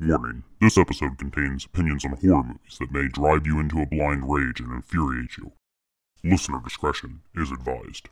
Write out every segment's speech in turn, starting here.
Warning this episode contains opinions on horror movies that may drive you into a blind rage and infuriate you. Listener discretion is advised.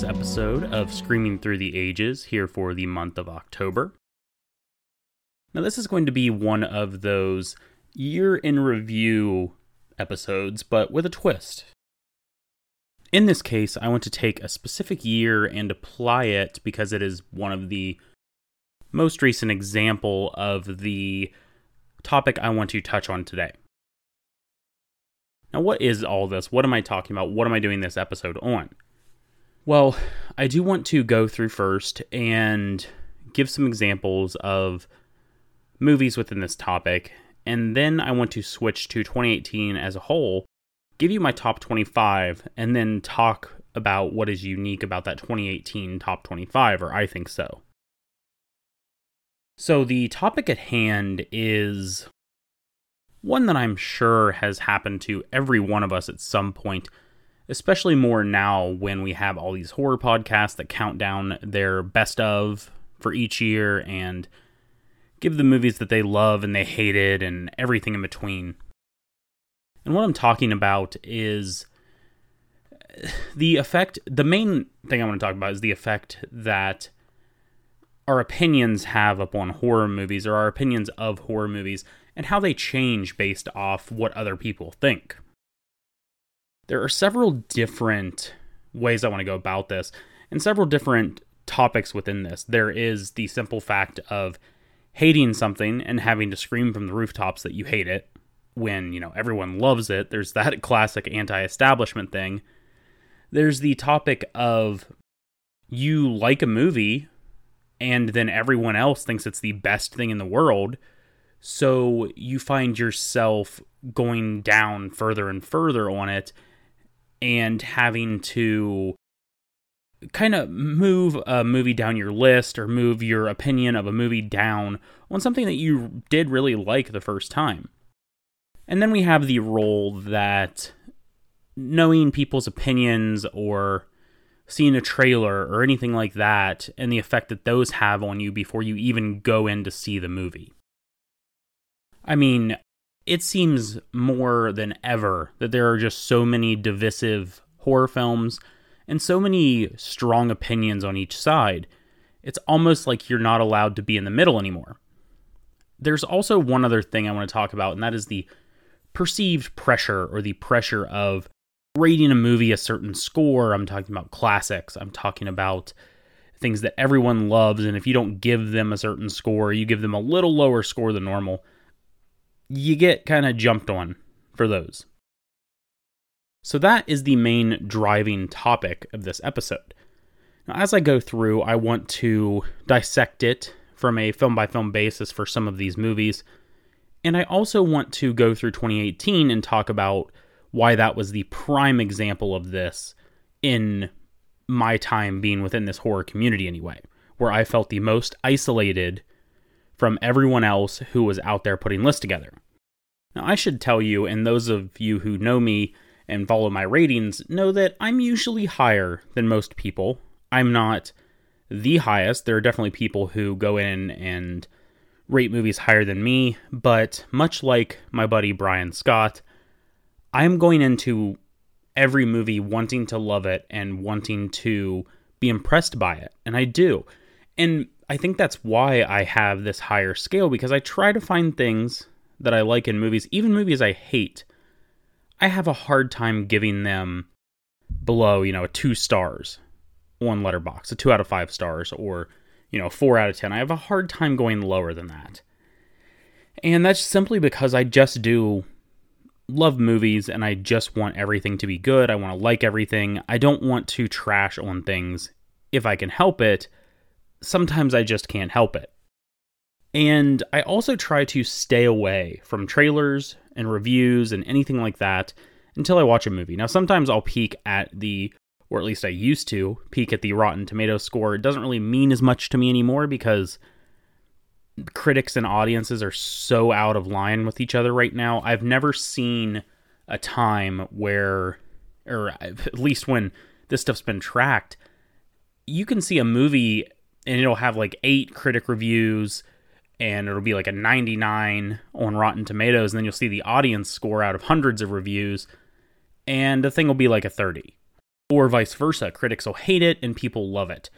Bonus episode of Screaming Through the Ages here for the month of October. Now, this is going to be one of those year in review episodes, but with a twist. In this case, I want to take a specific year and apply it because it is one of the most recent example of the topic I want to touch on today. Now, what is all this? What am I talking about? What am I doing this episode on? Well, I do want to go through first and give some examples of movies within this topic, and then I want to switch to 2018 as a whole, give you my top 25, and then talk about what is unique about that 2018 top 25, or I think so. So, the topic at hand is one that I'm sure has happened to every one of us at some point, especially more now when we have all these horror podcasts that count down their best of for each year and give the movies that they love and they hated and everything in between. And what I'm talking about is the effect, the main thing I want to talk about is the effect that our opinions have upon horror movies or our opinions of horror movies and how they change based off what other people think. There are several different ways I want to go about this, and several different topics within this. There is the simple fact of hating something and having to scream from the rooftops that you hate it when, you know, everyone loves it. There's that classic anti-establishment thing. There's the topic of you like a movie and then everyone else thinks it's the best thing in the world so you find yourself going down further and further on it and having to kind of move a movie down your list or move your opinion of a movie down on something that you did really like the first time. And then we have the role that knowing people's opinions or seeing a trailer or anything like that and the effect that those have on you before you even go in to see the movie. I mean, it seems more than ever that there are just so many divisive horror films and so many strong opinions on each side. It's almost like you're not allowed to be in the middle anymore. There's also one other thing I want to talk about, and that is the perceived pressure or the pressure of rating a movie a certain score. I'm talking about classics. I'm talking about things that everyone loves, and if you don't give them a certain score, you give them a little lower score than normal you get kind of jumped on for those. So, that is the main driving topic of this episode. Now, as I go through, I want to dissect it from a film by film basis for some of these movies. And I also want to go through 2018 and talk about why that was the prime example of this in my time being within this horror community, anyway, where I felt the most isolated from everyone else who was out there putting lists together. Now, I should tell you, and those of you who know me and follow my ratings know that I'm usually higher than most people. I'm not the highest. There are definitely people who go in and rate movies higher than me, but much like my buddy Brian Scott, I'm going into every movie wanting to love it and wanting to be impressed by it, and I do. And I think that's why I have this higher scale because I try to find things that I like in movies, even movies I hate. I have a hard time giving them below, you know, two stars on Letterboxd, a two out of five stars, or you know, four out of ten. I have a hard time going lower than that. And that's simply because I just do love movies and I just want everything to be good. I want to like everything. I don't want to trash on things if I can help it. Sometimes I just can't help it. And I also try to stay away from trailers and reviews and anything like that until I watch a movie. Now, sometimes I'll peek at the, or at least I used to, peek at the Rotten Tomatoes score. It doesn't really mean as much to me anymore because critics and audiences are so out of line with each other right now. I've never seen a time where, or at least when this stuff's been tracked, you can see a movie and it'll have like eight critic reviews and it'll be like a 99 on Rotten Tomatoes. And then you'll see the audience score out of hundreds of reviews and the thing will be like a 30. Or vice versa. Critics will hate it and people love it.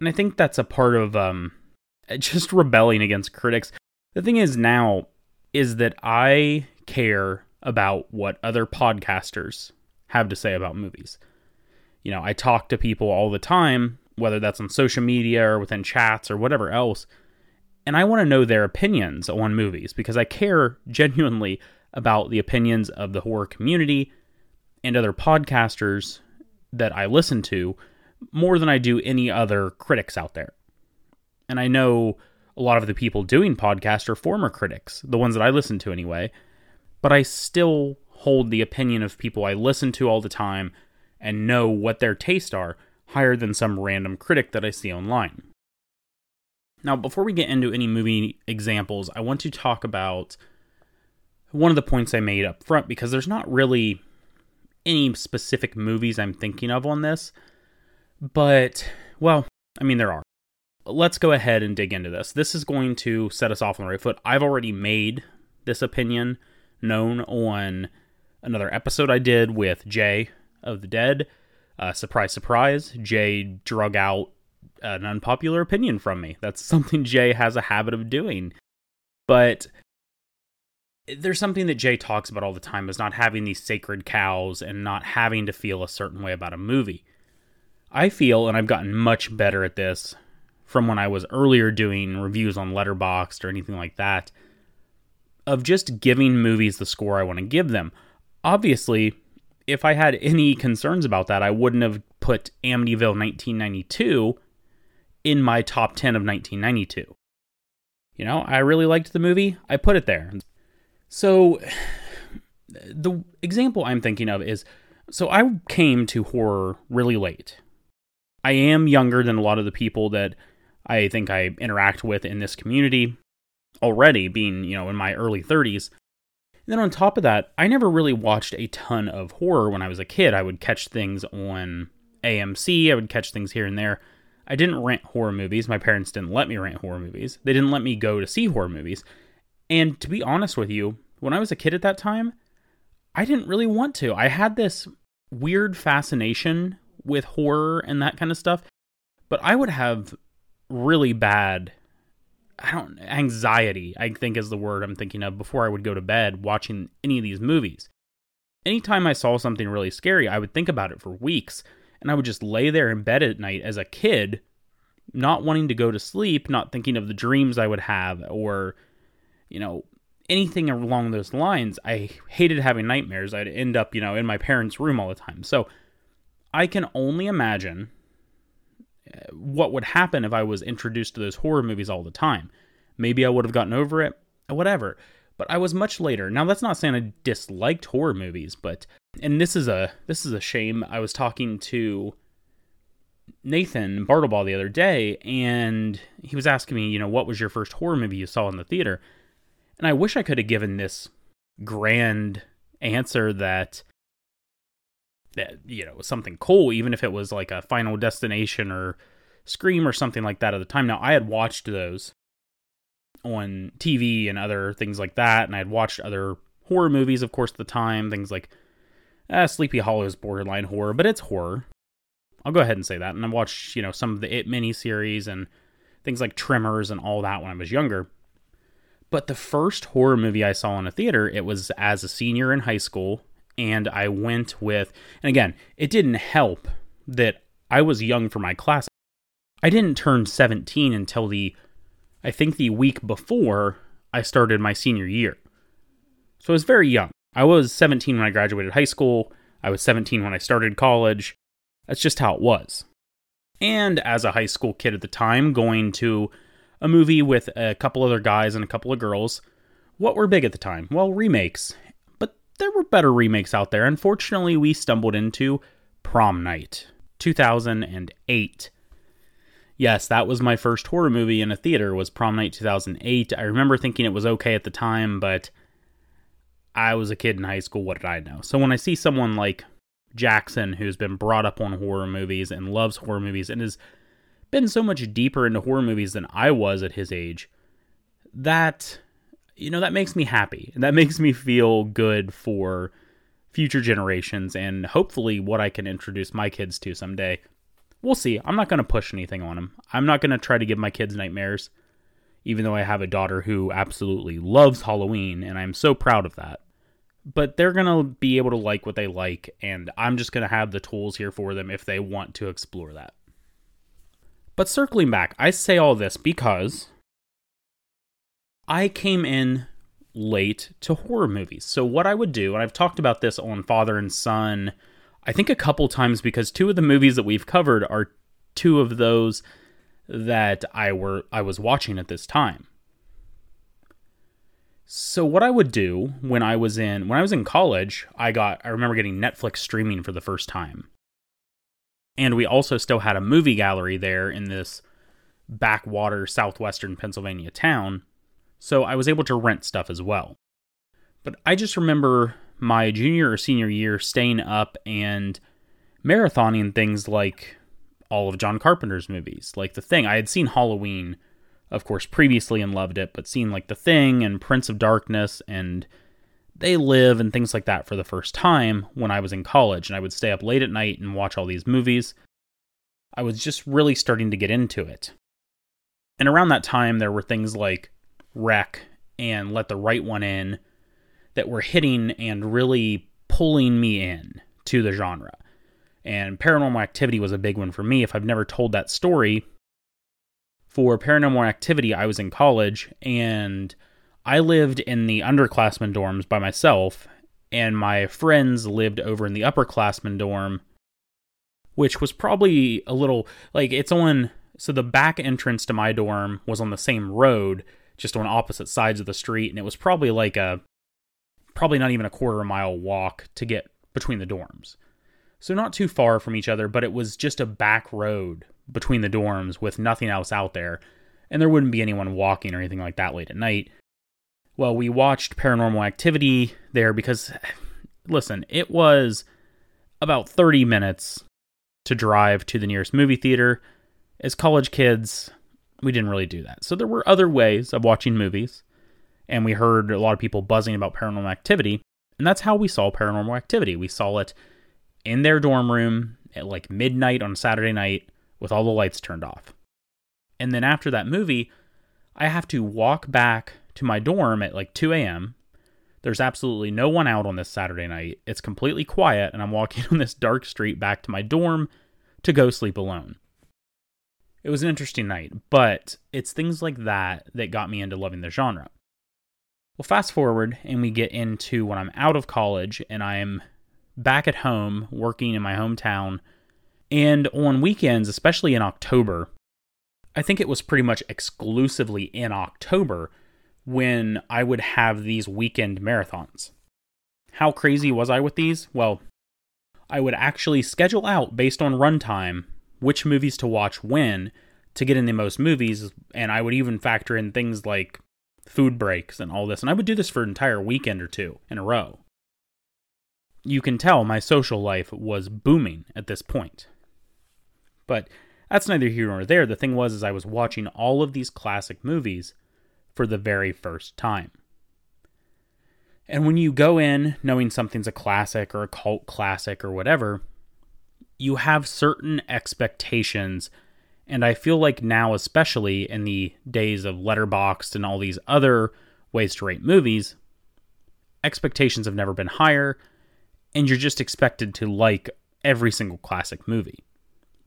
And I think that's a part of um, just rebelling against critics. The thing is now is that I care about what other podcasters have to say about movies. You know, I talk to people all the time, whether that's on social media or within chats or whatever else, and I want to know their opinions on movies because I care genuinely about the opinions of the horror community and other podcasters that I listen to more than I do any other critics out there. And I know a lot of the people doing podcasts are former critics, the ones that I listen to anyway, but I still hold the opinion of people I listen to all the time and know what their tastes are higher than some random critic that I see online. Now, before we get into any movie examples, I want to talk about one of the points I made up front because there's not really any specific movies I'm thinking of on this, but, well, I mean, there are let's go ahead and dig into this. This is going to set us off on the right foot. I've already made this opinion known on another episode I did with Jay of the Dead. Uh, surprise, surprise, Jay drug out an unpopular opinion from me. That's something Jay has a habit of doing. But there's something that Jay talks about all the time is not having these sacred cows and not having to feel a certain way about a movie. I feel, and I've gotten much better at this from when I was earlier doing reviews on Letterboxd or anything like that, of just giving movies the score I want to give them. Obviously, if I had any concerns about that, I wouldn't have put Amityville 1992 in my top 10 of 1992. You know, I really liked the movie, I put it there. So, the example I'm thinking of is so I came to horror really late. I am younger than a lot of the people that I think I interact with in this community already, being, you know, in my early 30s. And then on top of that, I never really watched a ton of horror when I was a kid. I would catch things on AMC, I would catch things here and there. I didn't rent horror movies. My parents didn't let me rent horror movies. They didn't let me go to see horror movies. And to be honest with you, when I was a kid at that time, I didn't really want to. I had this weird fascination with horror and that kind of stuff, but I would have really bad I don't anxiety, I think is the word I'm thinking of before I would go to bed watching any of these movies. Anytime I saw something really scary, I would think about it for weeks and I would just lay there in bed at night as a kid, not wanting to go to sleep, not thinking of the dreams I would have or you know, anything along those lines. I hated having nightmares. I'd end up, you know, in my parents' room all the time. So I can only imagine what would happen if I was introduced to those horror movies all the time. Maybe I would have gotten over it, whatever. But I was much later. Now that's not saying I disliked horror movies, but and this is a this is a shame. I was talking to Nathan Bartlebaugh the other day, and he was asking me, you know, what was your first horror movie you saw in the theater? And I wish I could have given this grand answer that you know something cool, even if it was like a Final Destination or Scream or something like that at the time. Now I had watched those on TV and other things like that, and I had watched other horror movies, of course, at the time. Things like uh, Sleepy Hollow is borderline horror, but it's horror. I'll go ahead and say that. And I watched, you know, some of the It miniseries and things like Tremors and all that when I was younger. But the first horror movie I saw in a theater, it was as a senior in high school and I went with, and again, it didn't help that I was young for my class. I didn't turn 17 until the, I think the week before I started my senior year. So I was very young. I was 17 when I graduated high school. I was 17 when I started college. That's just how it was. And as a high school kid at the time, going to a movie with a couple other guys and a couple of girls, what were big at the time? Well, remakes. There were better remakes out there. Unfortunately, we stumbled into Prom Night, 2008. Yes, that was my first horror movie in a theater was Prom Night 2008. I remember thinking it was okay at the time, but I was a kid in high school, what did I know? So when I see someone like Jackson who's been brought up on horror movies and loves horror movies and has been so much deeper into horror movies than I was at his age, that you know, that makes me happy. And that makes me feel good for future generations and hopefully what I can introduce my kids to someday we'll see. I'm not going to push anything on them. I'm not going to try to give my kids nightmares, even though I have a daughter who absolutely loves Halloween, and I'm so proud of that. But they're going to be able to like what they like, and I'm just going to have the tools here for them if they want to explore that. But circling back, I say all this because I came in late to horror movies. So, what I would do, and I've talked about this on Father and Son I think a couple times because two of the movies that we've covered are two of those that I were I was watching at this time. So what I would do when I was in when I was in college, I got I remember getting Netflix streaming for the first time. And we also still had a movie gallery there in this backwater southwestern Pennsylvania town. So I was able to rent stuff as well. But I just remember my junior or senior year staying up and marathoning things like all of John Carpenter's movies, like The Thing. I had seen Halloween, of course, previously and loved it, but seen like The Thing and Prince of Darkness and They Live and things like that for the first time when I was in college. And I would stay up late at night and watch all these movies. I was just really starting to get into it. And around that time, there were things like Rec and Let the Right One In that were hitting and really pulling me in to the genre. And paranormal activity was a big one for me. If I've never told that story, for paranormal activity, I was in college and I lived in the underclassmen dorms by myself, and my friends lived over in the upperclassmen dorm, which was probably a little like it's on. So the back entrance to my dorm was on the same road, just on opposite sides of the street, and it was probably like a probably not even a quarter mile walk to get between the dorms. So not too far from each other, but it was just a back road between the dorms with nothing else out there, and there wouldn't be anyone walking or anything like that late at night. Well, we watched paranormal activity there because listen, it was about 30 minutes to drive to the nearest movie theater. As college kids, we didn't really do that. So there were other ways of watching movies and we heard a lot of people buzzing about paranormal activity. And that's how we saw paranormal activity. We saw it in their dorm room at like midnight on Saturday night with all the lights turned off. And then after that movie, I have to walk back to my dorm at like 2 a.m. There's absolutely no one out on this Saturday night. It's completely quiet, and I'm walking on this dark street back to my dorm to go sleep alone. It was an interesting night, but it's things like that that got me into loving the genre. Well, fast forward and we get into when I'm out of college and I am back at home working in my hometown. And on weekends, especially in October, I think it was pretty much exclusively in October when I would have these weekend marathons. How crazy was I with these? Well, I would actually schedule out based on runtime which movies to watch when to get in the most movies, and I would even factor in things like food breaks and all this. And I would do this for an entire weekend or two in a row. You can tell my social life was booming at this point. But that's neither here nor there. The thing was is I was watching all of these classic movies for the very first time. And when you go in knowing something's a classic or a cult classic or whatever, you have certain expectations and I feel like now, especially in the days of Letterboxd and all these other ways to rate movies, expectations have never been higher, and you're just expected to like every single classic movie.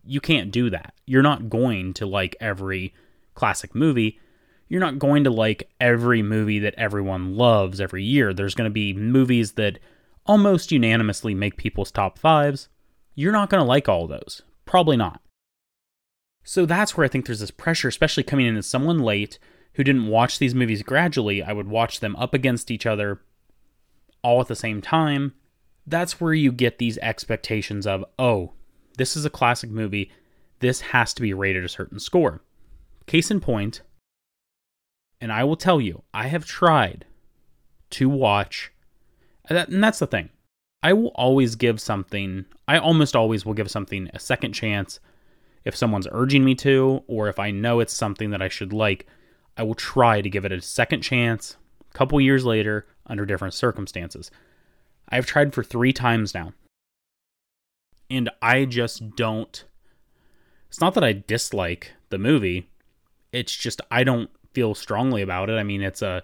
You can't do that. You're not going to like every classic movie. You're not going to like every movie that everyone loves every year. There's going to be movies that almost unanimously make people's top fives. You're not going to like all those. Probably not. So that's where I think there's this pressure, especially coming in as someone late who didn't watch these movies gradually. I would watch them up against each other all at the same time. That's where you get these expectations of, oh, this is a classic movie. This has to be rated a certain score. Case in point, and I will tell you, I have tried to watch, and that's the thing. I will always give something, I almost always will give something a second chance if someone's urging me to, or if I know it's something that I should like. I will try to give it a second chance a couple years later under different circumstances. I've tried for three times now. And I just don't. It's not that I dislike the movie, it's just I don't feel strongly about it. I mean, it's a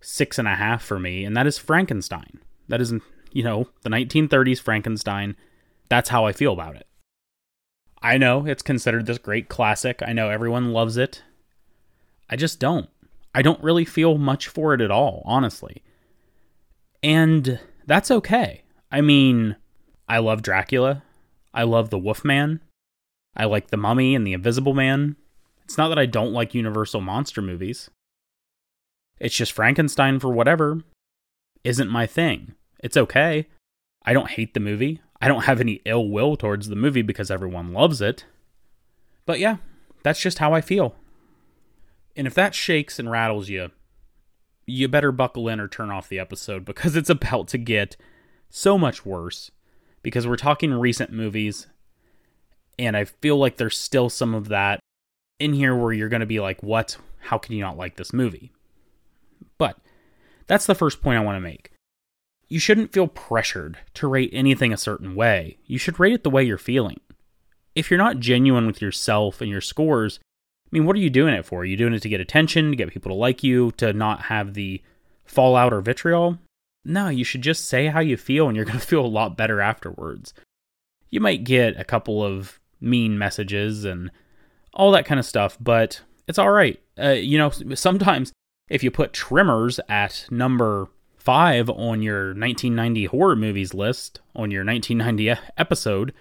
six and a half for me, and that is Frankenstein. That is, you know, the 1930s Frankenstein. That's how I feel about it. I know it's considered this great classic. I know everyone loves it. I just don't. I don't really feel much for it at all, honestly. And that's okay. I mean, I love Dracula. I love the Wolfman. I like the Mummy and the Invisible Man. It's not that I don't like Universal monster movies. It's just Frankenstein for whatever isn't my thing. It's okay. I don't hate the movie. I don't have any ill will towards the movie because everyone loves it. But yeah, that's just how I feel. And if that shakes and rattles you, you better buckle in or turn off the episode because it's about to get so much worse. Because we're talking recent movies, and I feel like there's still some of that in here where you're going to be like, what? How can you not like this movie? But that's the first point I want to make. You shouldn't feel pressured to rate anything a certain way. You should rate it the way you're feeling. If you're not genuine with yourself and your scores, I mean, what are you doing it for? Are you doing it to get attention, to get people to like you, to not have the fallout or vitriol? No, you should just say how you feel and you're going to feel a lot better afterwards. You might get a couple of mean messages and all that kind of stuff, but it's all right. Uh, you know, sometimes if you put Tremors at number five on your 1990 horror movies list, on your 1990 episode,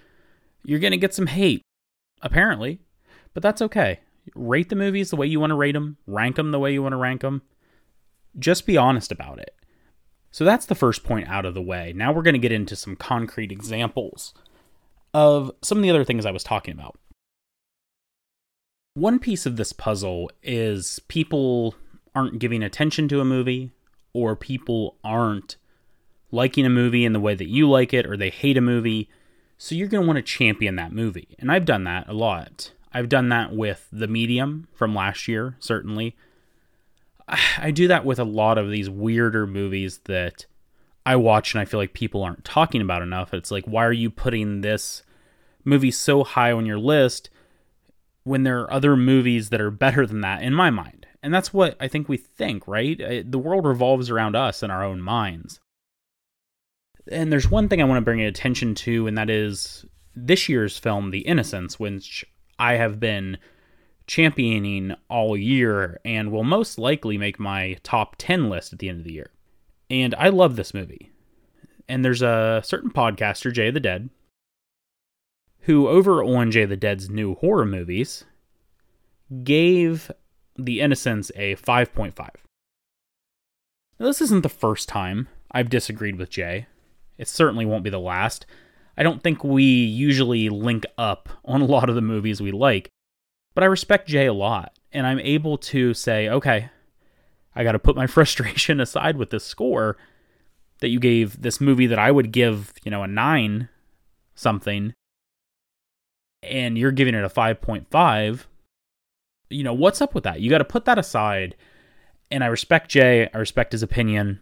you're going to get some hate, apparently. But that's okay. Rate the movies the way you want to rate them, rank them the way you want to rank them. Just be honest about it. So that's the first point out of the way. Now we're going to get into some concrete examples of some of the other things I was talking about. One piece of this puzzle is people aren't giving attention to a movie, or people aren't liking a movie in the way that you like it, or they hate a movie. So you're going to want to champion that movie. And I've done that a lot. I've done that with The Medium from last year, certainly. I do that with a lot of these weirder movies that I watch and I feel like people aren't talking about enough. It's like, why are you putting this movie so high on your list when there are other movies that are better than that in my mind. And that's what I think we think, right? Uh, the world revolves around us and our own minds. And there's one thing I want to bring attention to, and that is this year's film, The Innocents, which I have been championing all year and will most likely make my top 10 list at the end of the year. And I love this movie. And there's a certain podcaster, Jay the Dead, who over on Jay the Dead's new horror movies gave The Innocents a 5.5. Now, this isn't the first time I've disagreed with Jay. It certainly won't be the last. I don't think we usually link up on a lot of the movies we like, but I respect Jay a lot, and I'm able to say, okay, I got to put my frustration aside with this score that you gave this movie that I would give, you know, a 9 something and you're giving it a 5.5, you know, what's up with that? You got to put that aside. And I respect Jay, I respect his opinion.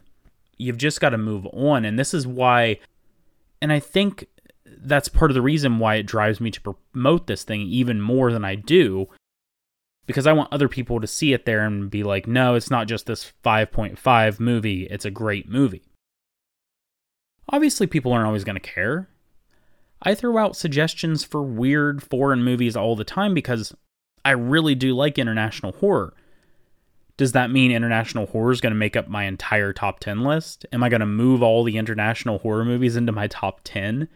You've just got to move on. And this is why, and I think that's part of the reason why it drives me to promote this thing even more than I do. Because I want other people to see it there and be like, no, it's not just this 5.5 movie, it's a great movie. Obviously, people aren't always going to care. I throw out suggestions for weird foreign movies all the time because I really do like international horror. Does that mean international horror is going to make up my entire top 10 list? Am I going to move all the international horror movies into my top 10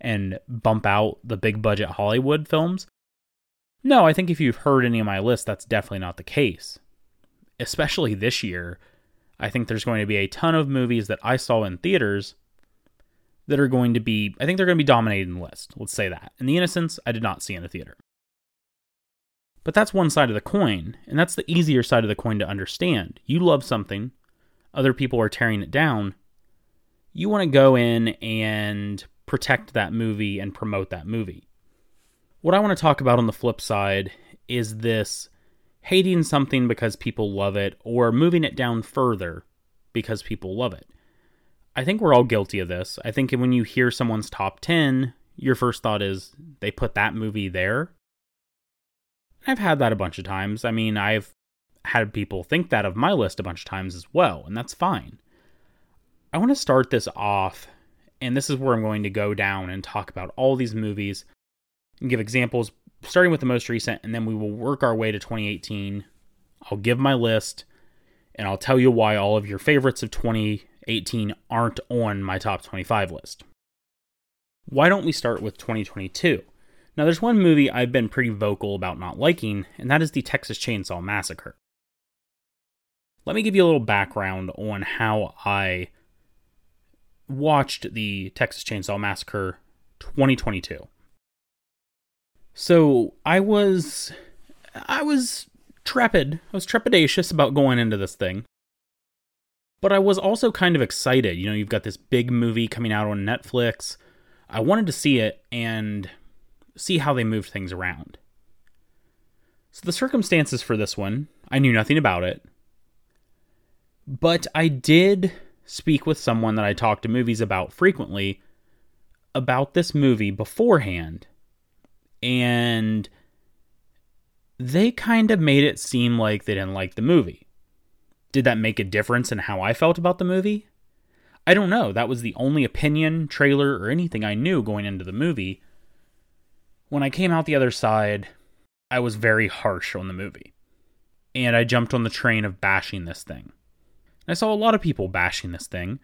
and bump out the big budget Hollywood films? No, I think if you've heard any of my lists, that's definitely not the case. Especially this year, I think there's going to be a ton of movies that I saw in theaters that are going to be, I think they're going to be dominating the list. Let's say that. And The Innocents, I did not see in a theater. But that's one side of the coin, and that's the easier side of the coin to understand. You love something, other people are tearing it down. You want to go in and protect that movie and promote that movie. What I want to talk about on the flip side is this hating something because people love it or moving it down further because people love it. I think we're all guilty of this. I think when you hear someone's top 10, your first thought is they put that movie there. I've had that a bunch of times. I mean, I've had people think that of my list a bunch of times as well, and that's fine. I want to start this off, and this is where I'm going to go down and talk about all these movies and give examples, starting with the most recent, and then we will work our way to 2018. I'll give my list, and I'll tell you why all of your favorites of 2018 aren't on my top 25 list. Why don't we start with 2022? Now, there's one movie I've been pretty vocal about not liking, and that is the Texas Chainsaw Massacre. Let me give you a little background on how I watched the Texas Chainsaw Massacre 2022. So, I was I was trepid. I was trepidatious about going into this thing. But I was also kind of excited. You know, you've got this big movie coming out on Netflix. I wanted to see it and see how they moved things around. So, the circumstances for this one, I knew nothing about it. But I did speak with someone that I talk to movies about frequently about this movie beforehand. And they kind of made it seem like they didn't like the movie. Did that make a difference in how I felt about the movie? I don't know. That was the only opinion, trailer, or anything I knew going into the movie. When I came out the other side, I was very harsh on the movie. And I jumped on the train of bashing this thing. I saw a lot of people bashing this thing.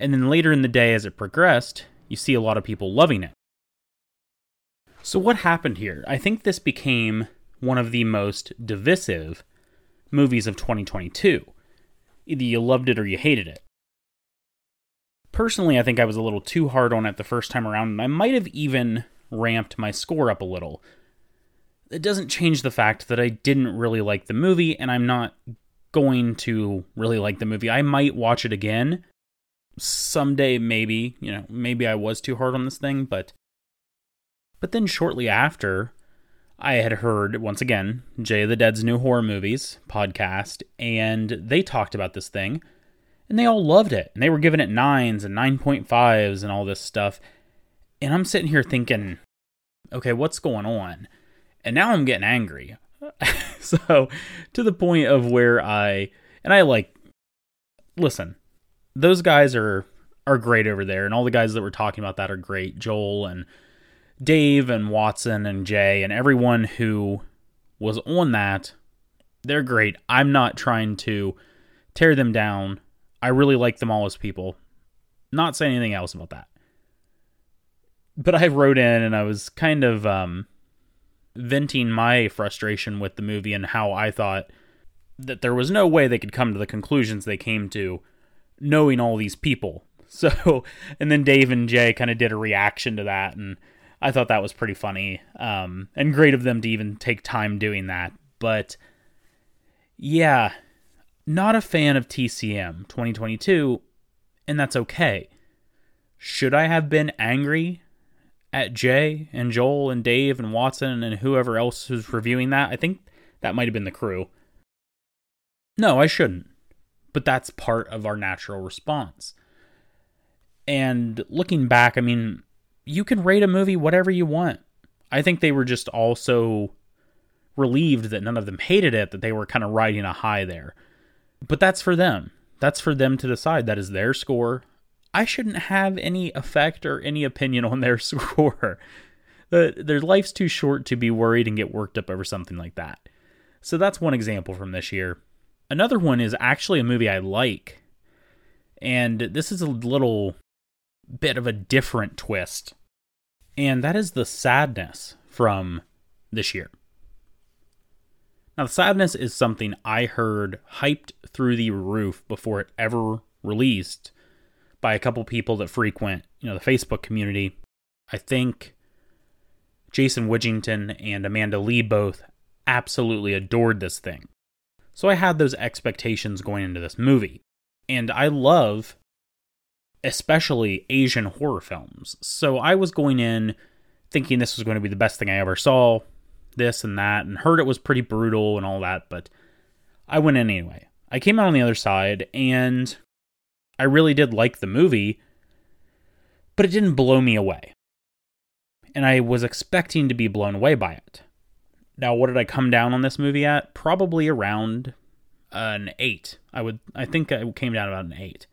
And then later in the day, as it progressed, you see a lot of people loving it. So, what happened here? I think this became one of the most divisive movies of 2022. Either you loved it or you hated it. Personally, I think I was a little too hard on it the first time around, and I might have even ramped my score up a little. It doesn't change the fact that I didn't really like the movie, and I'm not going to really like the movie. I might watch it again someday, maybe. You know, maybe I was too hard on this thing, but. But then shortly after, I had heard, once again, Jay the Dead's New Horror Movies podcast, and they talked about this thing, and they all loved it. And they were giving it nines and 9.5s and all this stuff. And I'm sitting here thinking, okay, what's going on? And now I'm getting angry. so to the point of where I and I like listen, those guys are are great over there, and all the guys that we're talking about that are great. Joel and Dave and Watson and Jay and everyone who was on that, they're great. I'm not trying to tear them down. I really like them all as people. Not saying anything else about that but I wrote in and I was kind of um, venting my frustration with the movie and how I thought that there was no way they could come to the conclusions they came to knowing all these people. So, and then Dave and Jay kind of did a reaction to that, and I thought that was pretty funny um, and great of them to even take time doing that. But yeah, not a fan of TCM 2022, and that's okay. Should I have been angry at Jay and Joel and Dave and Watson and whoever else who's reviewing that. I think that might have been the crew. No, I shouldn't. But that's part of our natural response. And looking back, I mean, you can rate a movie whatever you want. I think they were just also relieved that none of them hated it, that they were kind of riding a high there. But that's for them. That's for them to decide. That is their score. I shouldn't have any effect or any opinion on their score. their life's too short to be worried and get worked up over something like that. So that's one example from this year. Another one is actually a movie I like. And this is a little bit of a different twist. And that is the sadness from this year. Now, the sadness is something I heard hyped through the roof before it ever released by a couple people that frequent, you know, the Facebook community. I think Jason Widgington and Amanda Lee both absolutely adored this thing. So I had those expectations going into this movie. And I love especially Asian horror films. So I was going in thinking this was going to be the best thing I ever saw, this and that, and heard it was pretty brutal and all that, but I went in anyway. I came out on the other side and I really did like the movie, but it didn't blow me away. And I was expecting to be blown away by it. Now, what did I come down on this movie at? Probably around an 8. I would I think I came down about an 8.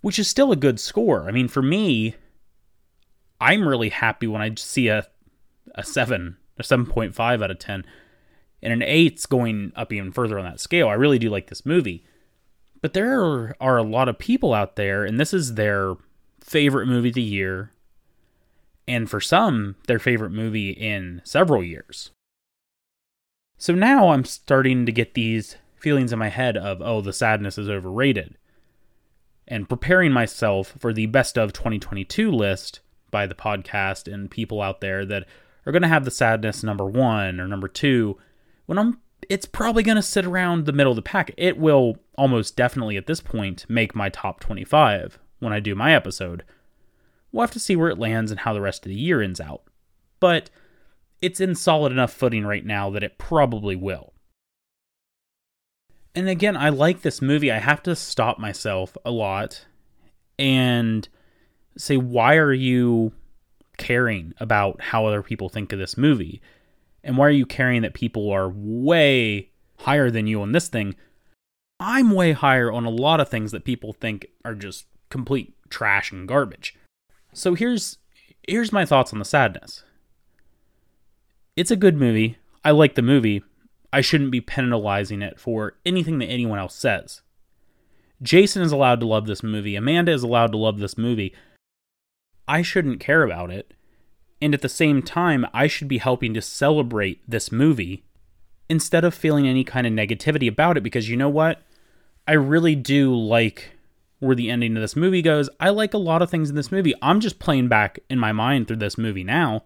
Which is still a good score. I mean, for me, I'm really happy when I see a a 7, a 7.5 out of 10. And an 8's going up even further on that scale. I really do like this movie. But there are, a lot of people out there, and this is their favorite movie of the year, and for some, their favorite movie in several years. So now I'm starting to get these feelings in my head of, oh, the sadness is overrated. And preparing myself for the best of 2022 list by the podcast and people out there that are going to have the sadness number one or number two when I'm it's probably going to sit around the middle of the pack. It will almost definitely at this point make my top 25 when I do my episode. We'll have to see where it lands and how the rest of the year ends out. But it's in solid enough footing right now that it probably will. And again, I like this movie. I have to stop myself a lot and say, why are you caring about how other people think of this movie? And why are you caring that people are way higher than you on this thing? I'm way higher on a lot of things that people think are just complete trash and garbage. So here's here's my thoughts on the sadness. It's a good movie. I like the movie. I shouldn't be penalizing it for anything that anyone else says. Jason is allowed to love this movie. Amanda is allowed to love this movie. I shouldn't care about it. And at the same time, I should be helping to celebrate this movie instead of feeling any kind of negativity about it because you know what? I really do like where the ending of this movie goes. I like a lot of things in this movie. I'm just playing back in my mind through this movie now.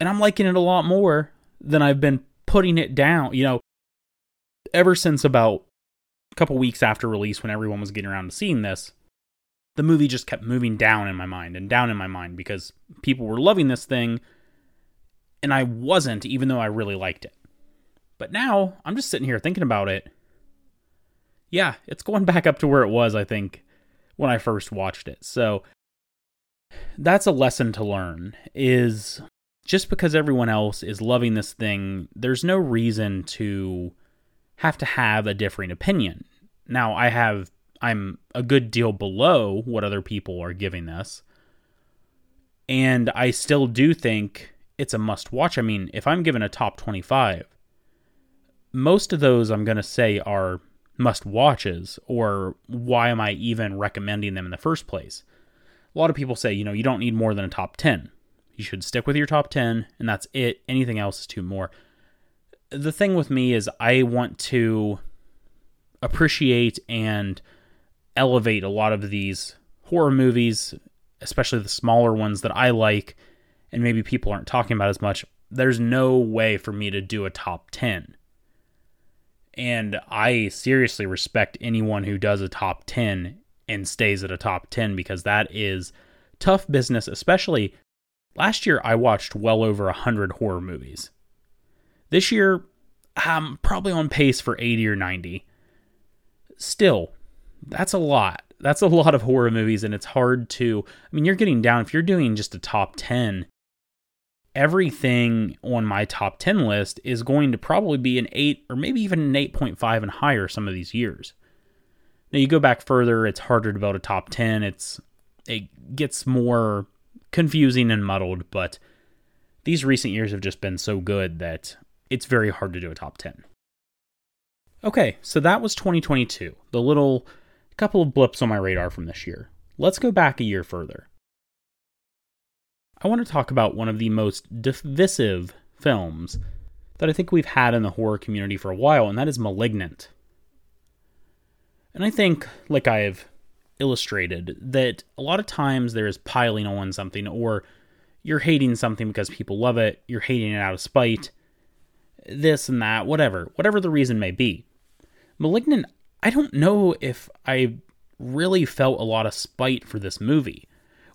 And I'm liking it a lot more than I've been putting it down. You know, ever since about a couple weeks after release when everyone was getting around to seeing this, the movie just kept moving down in my mind and down in my mind because people were loving this thing and I wasn't, even though I really liked it. But now I'm just sitting here thinking about it. Yeah, it's going back up to where it was, I think, when I first watched it. So that's a lesson to learn is just because everyone else is loving this thing, there's no reason to have to have a differing opinion. Now, I have I'm a good deal below what other people are giving this. And I still do think it's a must watch. I mean, if I'm given a top 25, most of those I'm going to say are must watches, or why am I even recommending them in the first place? A lot of people say, you know, you don't need more than a top 10. You should stick with your top 10, and that's it. Anything else is too more. The thing with me is, I want to appreciate and elevate a lot of these horror movies, especially the smaller ones that I like and maybe people aren't talking about as much. There's no way for me to do a top 10. And I seriously respect anyone who does a top 10 and stays at a top 10 because that is tough business, especially last year I watched well over 100 horror movies. This year, I'm probably on pace for 80 or 90. Still, that's a lot. That's a lot of horror movies, and it's hard to. I mean, you're getting down, if you're doing just a top 10, everything on my top 10 list is going to probably be an 8 or maybe even an 8.5 and higher some of these years. Now, you go back further, it's harder to build a top 10. It's It gets more confusing and muddled, but these recent years have just been so good that it's very hard to do a top 10. Okay, so that was 2022, the little couple of blips on my radar from this year. Let's go back a year further. I want to talk about one of the most divisive films that I think we've had in the horror community for a while, and that is Malignant. And I think, like I have illustrated, that a lot of times there is piling on something, or you're hating something because people love it, you're hating it out of spite, this and that, whatever, whatever the reason may be. Malignant, I don't know if I really felt a lot of spite for this movie.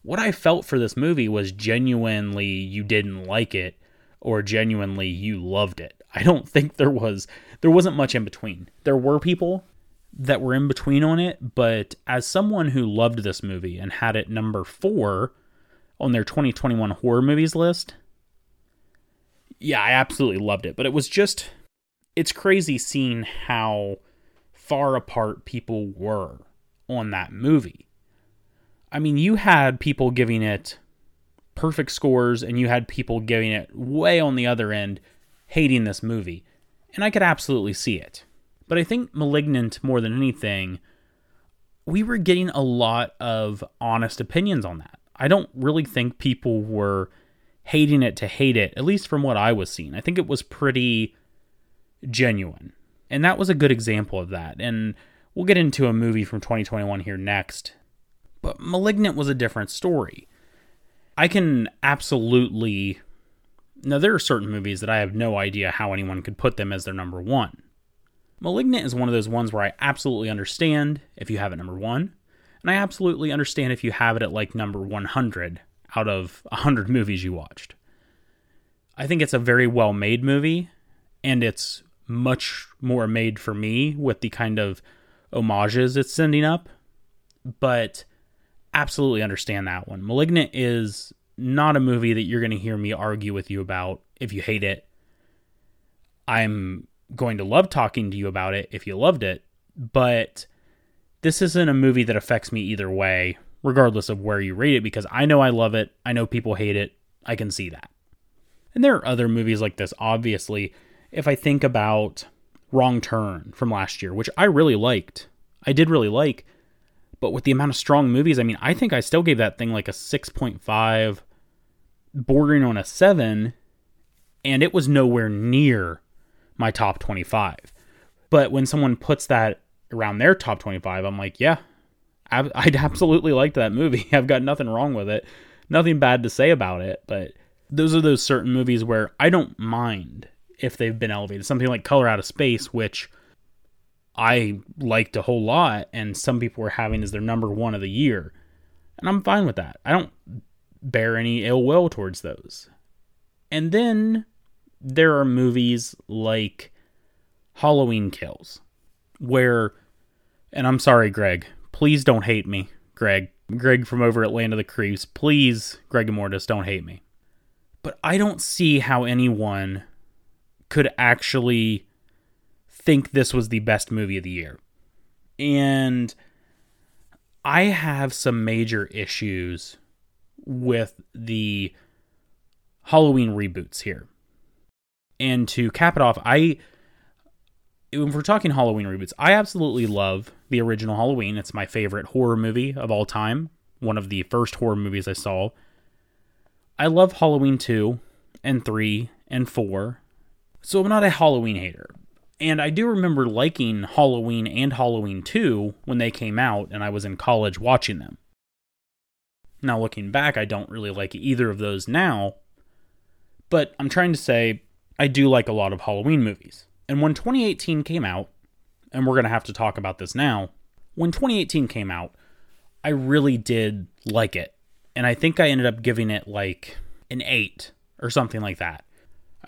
What I felt for this movie was genuinely you didn't like it or genuinely you loved it. I don't think there was there wasn't much in between. There were people that were in between on it, but as someone who loved this movie and had it number 4 on their 2021 horror movies list, yeah, I absolutely loved it, but it was just it's crazy seeing how far apart people were on that movie. I mean, you had people giving it perfect scores and you had people giving it way on the other end hating this movie. And I could absolutely see it. But I think Malignant, more than anything, we were getting a lot of honest opinions on that. I don't really think people were hating it to hate it, at least from what I was seeing. I think it was pretty genuine. And that was a good example of that. And we'll get into a movie from 2021 here next. But Malignant was a different story. I can absolutely. Now, there are certain movies that I have no idea how anyone could put them as their number one. Malignant is one of those ones where I absolutely understand if you have it number one, and I absolutely understand if you have it at like number 100 out of 100 movies you watched. I think it's a very well made movie, and it's much more made for me with the kind of homages it's sending up. But absolutely understand that one. Malignant is not a movie that you're going to hear me argue with you about if you hate it. I'm going to love talking to you about it if you loved it, but this isn't a movie that affects me either way, regardless of where you rate it, because I know I love it. I know people hate it. I can see that. And there are other movies like this, obviously. If I think about Wrong Turn from last year, which I really liked, I did really like, but with the amount of strong movies, I mean, I think I still gave that thing like a 6.5, bordering on a 7, and it was nowhere near my top 25. But when someone puts that around their top 25, I'm like, yeah, I'd absolutely like that movie. I've got nothing wrong with it, nothing bad to say about it. But those are those certain movies where I don't mind if they've been elevated. Something like Color Out of Space, which I liked a whole lot, and some people were having as their number one of the year. And I'm fine with that. I don't bear any ill will towards those. And then there are movies like Halloween Kills, where, and I'm sorry, Greg, please don't hate me, Greg. Greg from over at Land of the Creeps, please, Greg Mortis, don't hate me. But I don't see how anyone could actually think this was the best movie of the year. And I have some major issues with the Halloween reboots here. And to cap it off, I if we're talking Halloween reboots, I absolutely love the original Halloween. It's my favorite horror movie of all time. One of the first horror movies I saw. I love Halloween 2 and 3 and 4. So I'm not a Halloween hater. And I do remember liking Halloween and Halloween 2 when they came out and I was in college watching them. Now, looking back, I don't really like either of those now, but I'm trying to say I do like a lot of Halloween movies. And when 2018 came out, and we're going to have to talk about this now, when 2018 came out, I really did like it. And I think I ended up giving it like an 8 or something like that.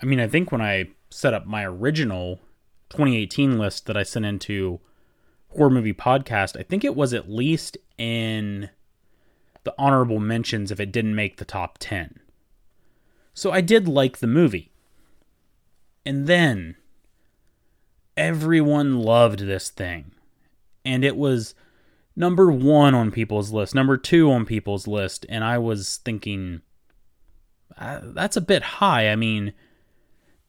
I mean, I think when I set up my original 2018 list that I sent into horror movie podcast, I think it was at least in the honorable mentions if it didn't make the top 10. So I did like the movie. And then everyone loved this thing. And it was number one on people's list, number two on people's list. And I was thinking, uh, that's a bit high. I mean,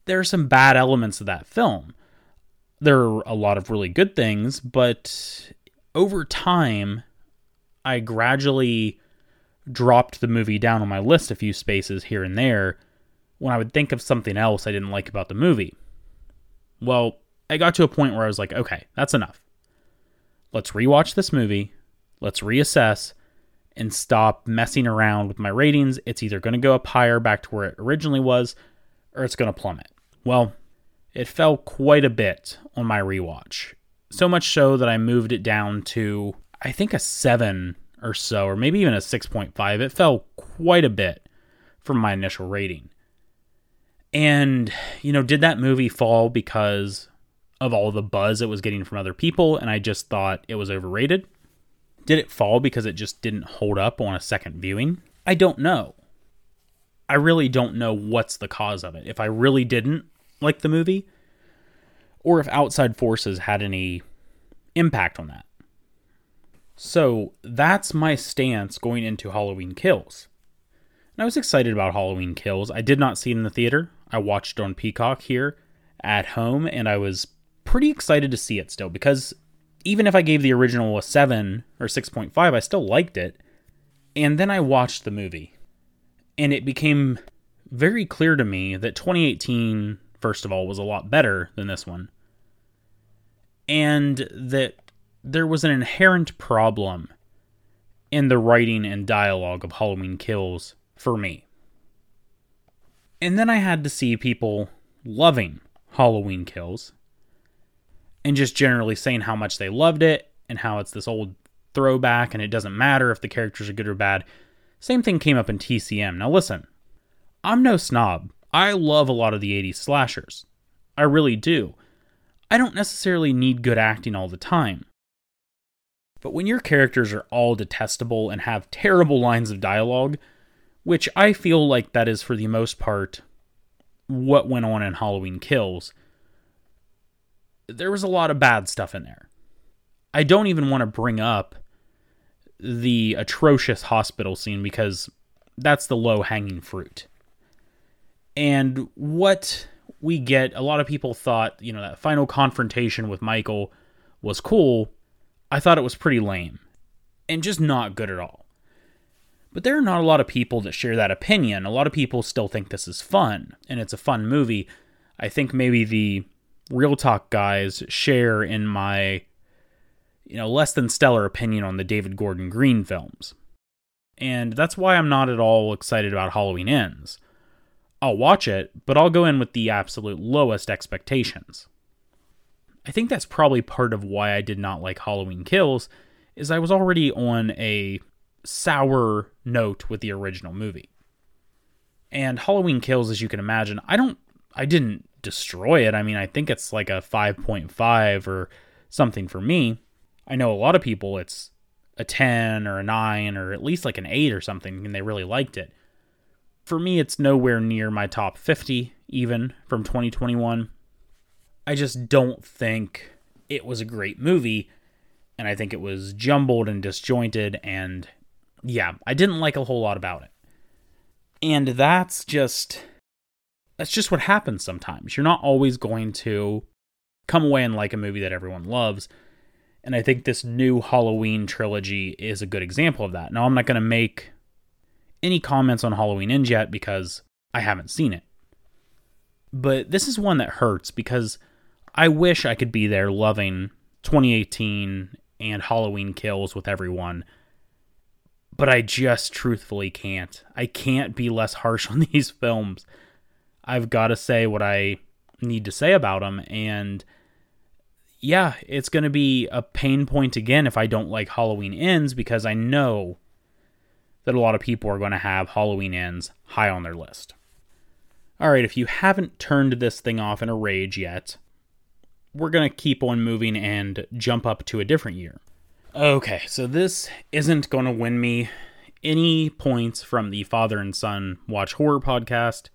there are some bad elements of that film there are a lot of really good things, but over time, I gradually dropped the movie down on my list a few spaces here and there when I would think of something else I didn't like about the movie. Well, I got to a point where I was like, okay, that's enough. Let's rewatch this movie, let's reassess, and stop messing around with my ratings. It's either going to go up higher back to where it originally was, or it's going to plummet. Well, it fell quite a bit on my rewatch. So much so that I moved it down to, I think, a 7 or so, or maybe even a 6.5. It fell quite a bit from my initial rating. And, you know, did that movie fall because of all the buzz it was getting from other people and I just thought it was overrated? Did it fall because it just didn't hold up on a second viewing? I don't know. I really don't know what's the cause of it. If I really didn't like the movie, or if outside forces had any impact on that. So that's my stance going into Halloween Kills. And I was excited about Halloween Kills. I did not see it in the theater. I watched on Peacock here at home, and I was pretty excited to see it still because even if I gave the original a 7 or 6.5, I still liked it. And then I watched the movie, and it became very clear to me that 2018, first of all, was a lot better than this one, and that there was an inherent problem in the writing and dialogue of Halloween Kills for me. And then I had to see people loving Halloween Kills and just generally saying how much they loved it and how it's this old throwback and it doesn't matter if the characters are good or bad. Same thing came up in TCM. Now, listen, I'm no snob. I love a lot of the 80s slashers. I really do. I don't necessarily need good acting all the time. But when your characters are all detestable and have terrible lines of dialogue, which I feel like that is for the most part what went on in Halloween Kills, there was a lot of bad stuff in there. I don't even want to bring up the atrocious hospital scene because that's the low hanging fruit. And what we get, a lot of people thought, you know, that final confrontation with Michael was cool. I thought it was pretty lame and just not good at all. But there are not a lot of people that share that opinion. A lot of people still think this is fun and it's a fun movie. I think maybe the Real Talk guys share in my you know, less than stellar opinion on the David Gordon Green films. And that's why I'm not at all excited about Halloween Ends. I'll watch it, but I'll go in with the absolute lowest expectations. I think that's probably part of why I did not like Halloween Kills is I was already on a sour note with the original movie. And Halloween Kills as you can imagine, I don't I didn't destroy it. I mean, I think it's like a 5.5 or something for me. I know a lot of people it's a 10 or a 9 or at least like an 8 or something and they really liked it. For me, it's nowhere near my top 50 even from 2021. I just don't think it was a great movie and I think it was jumbled and disjointed and yeah, I didn't like a whole lot about it. And that's just that's just what happens sometimes. You're not always going to come away and like a movie that everyone loves. And I think this new Halloween trilogy is a good example of that. Now, I'm not going to make any comments on Halloween Ends yet because I haven't seen it. But this is one that hurts because I wish I could be there loving 2018 and Halloween Kills with everyone. But I just truthfully can't. I can't be less harsh on these films. I've got to say what I need to say about them. And yeah, it's going to be a pain point again if I don't like Halloween Ends because I know that a lot of people are going to have Halloween Ends high on their list. All right, if you haven't turned this thing off in a rage yet, we're going to keep on moving and jump up to a different year. Okay, so this isn't going to win me any points from the Father and Son Watch Horror podcast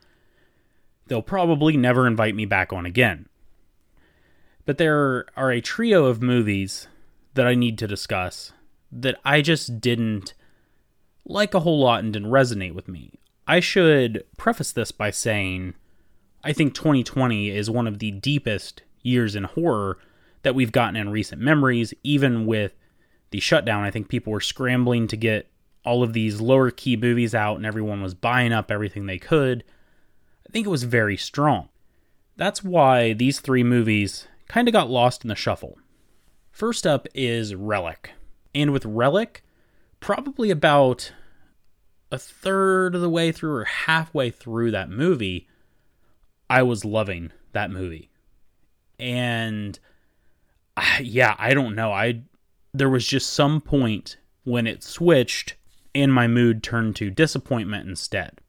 they'll probably never invite me back on again. But there are a trio of movies that I need to discuss that I just didn't like a whole lot and didn't resonate with me. I should preface this by saying I think 2020 is one of the deepest years in horror that we've gotten in recent memories, even with the shutdown. I think people were scrambling to get all of these lower key movies out and everyone was buying up everything they could. I think it was very strong. That's why these three movies kind of got lost in the shuffle. First up is Relic. And with Relic, probably about a third of the way through or halfway through that movie, I was loving that movie. And yeah, I don't know. I there was just some point when it switched and my mood turned to disappointment instead.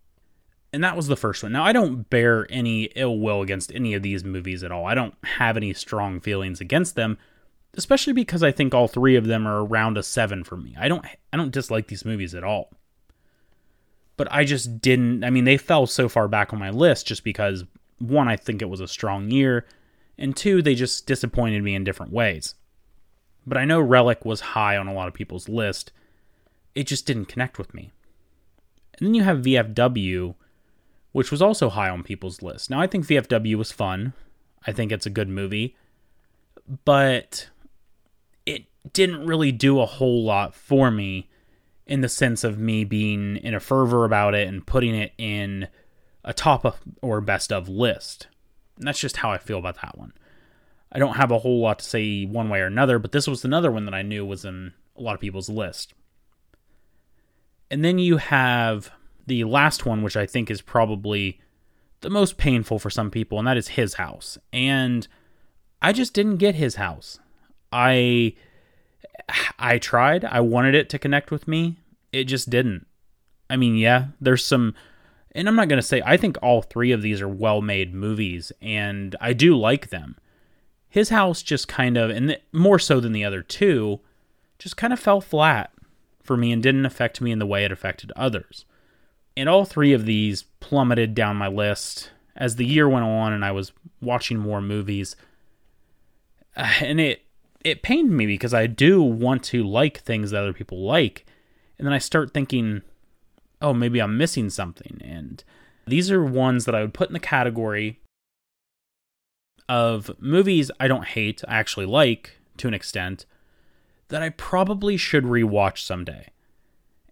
And that was the first one. Now, I don't bear any ill will against any of these movies at all. I don't have any strong feelings against them, especially because I think all three of them are around a 7 for me. I don't I don't dislike these movies at all. But I just didn't I mean, they fell so far back on my list just because one I think it was a strong year, and two they just disappointed me in different ways. But I know Relic was high on a lot of people's list. It just didn't connect with me. And then you have VFW, which was also high on people's list. Now, I think VFW was fun. I think it's a good movie. But didn't really do a whole lot for me in the sense of me being in a fervor about it and putting it in a top of, or best of list. And that's just how I feel about that one. I don't have a whole lot to say one way or another, but this was another one that I knew was in a lot of people's list. And then you have the last one, which I think is probably the most painful for some people, and that is his house. And I just didn't get his house. I I tried. I wanted it to connect with me. It just didn't. I mean, yeah, there's some and I'm not going to say I think all three of these are well-made movies and I do like them his house just kind of, and more so than the other two, just kind of fell flat for me and didn't affect me in the way it affected others. And all three of these plummeted down my list as the year went on and I was watching more movies. And it it pained me because I do want to like things that other people like. And then I start thinking, oh, maybe I'm missing something. And these are ones that I would put in the category of movies I don't hate, I actually like to an extent, that I probably should rewatch someday.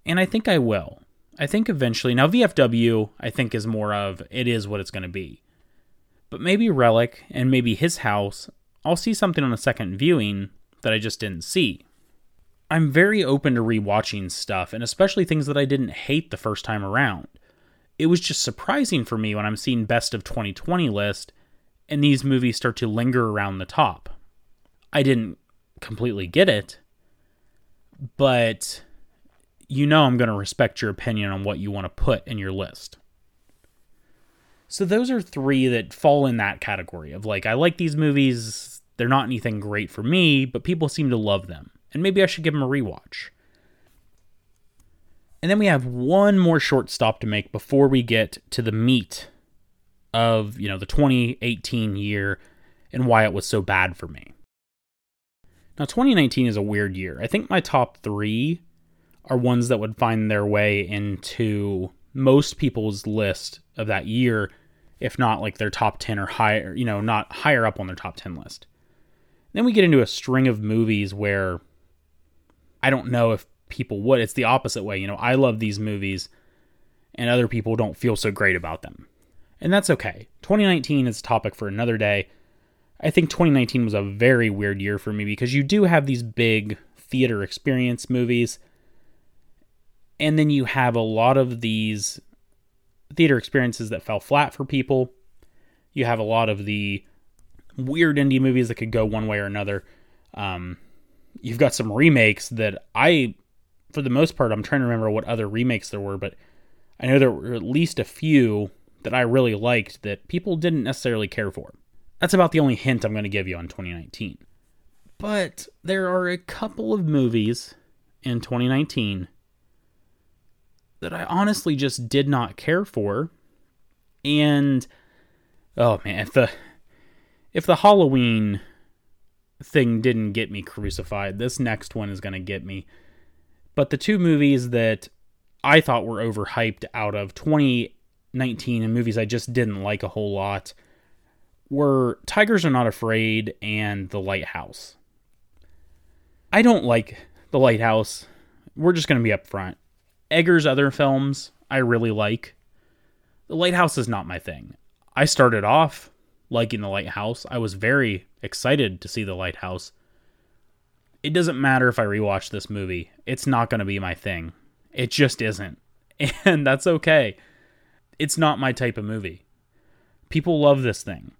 And I think I will. I think eventually. Now, VFW, I think, is more of it is what it's going to be. But maybe Relic and maybe his house, I'll see something on a second viewing that I just didn't see. I'm very open to rewatching stuff, and especially things that I didn't hate the first time around. It was just surprising for me when I'm seeing Best of 2020 list and these movies start to linger around the top. I didn't completely get it, but you know I'm going to respect your opinion on what you want to put in your list. So those are three that fall in that category of like I like these movies, they're not anything great for me, but people seem to love them. And maybe I should give them a rewatch. And then we have one more short stop to make before we get to the meat of, you know, the 2018 year and why it was so bad for me. Now, 2019 is a weird year. I think my top three are ones that would find their way into most people's list of that year, if not like their top 10 or higher, you know, not higher up on their top 10 list. Then we get into a string of movies where I don't know if people would. It's the opposite way. You know, I love these movies and other people don't feel so great about them. And that's okay. 2019 is a topic for another day. I think 2019 was a very weird year for me because you do have these big theater experience movies, and then you have a lot of these theater experiences that fell flat for people. You have a lot of the weird indie movies that could go one way or another. Um, you've got some remakes that I, for the most part, I'm trying to remember what other remakes there were, but I know there were at least a few that I really liked that people didn't necessarily care for. That's about the only hint I'm going to give you on 2019. But there are a couple of movies in 2019 that I honestly just did not care for. And oh man, if the if the Halloween thing didn't get me crucified, this next one is going to get me. But the two movies that I thought were overhyped out of 2019 and movies I just didn't like a whole lot were Tigers Are Not Afraid and The Lighthouse. I don't like The Lighthouse. We're just going to be upfront. Eggers' other films I really like. The Lighthouse is not my thing. I started off liking The Lighthouse. I was very excited to see The Lighthouse. It doesn't matter if I rewatch this movie, it's not going to be my thing. It just isn't. And that's okay. It's not my type of movie. People love this thing.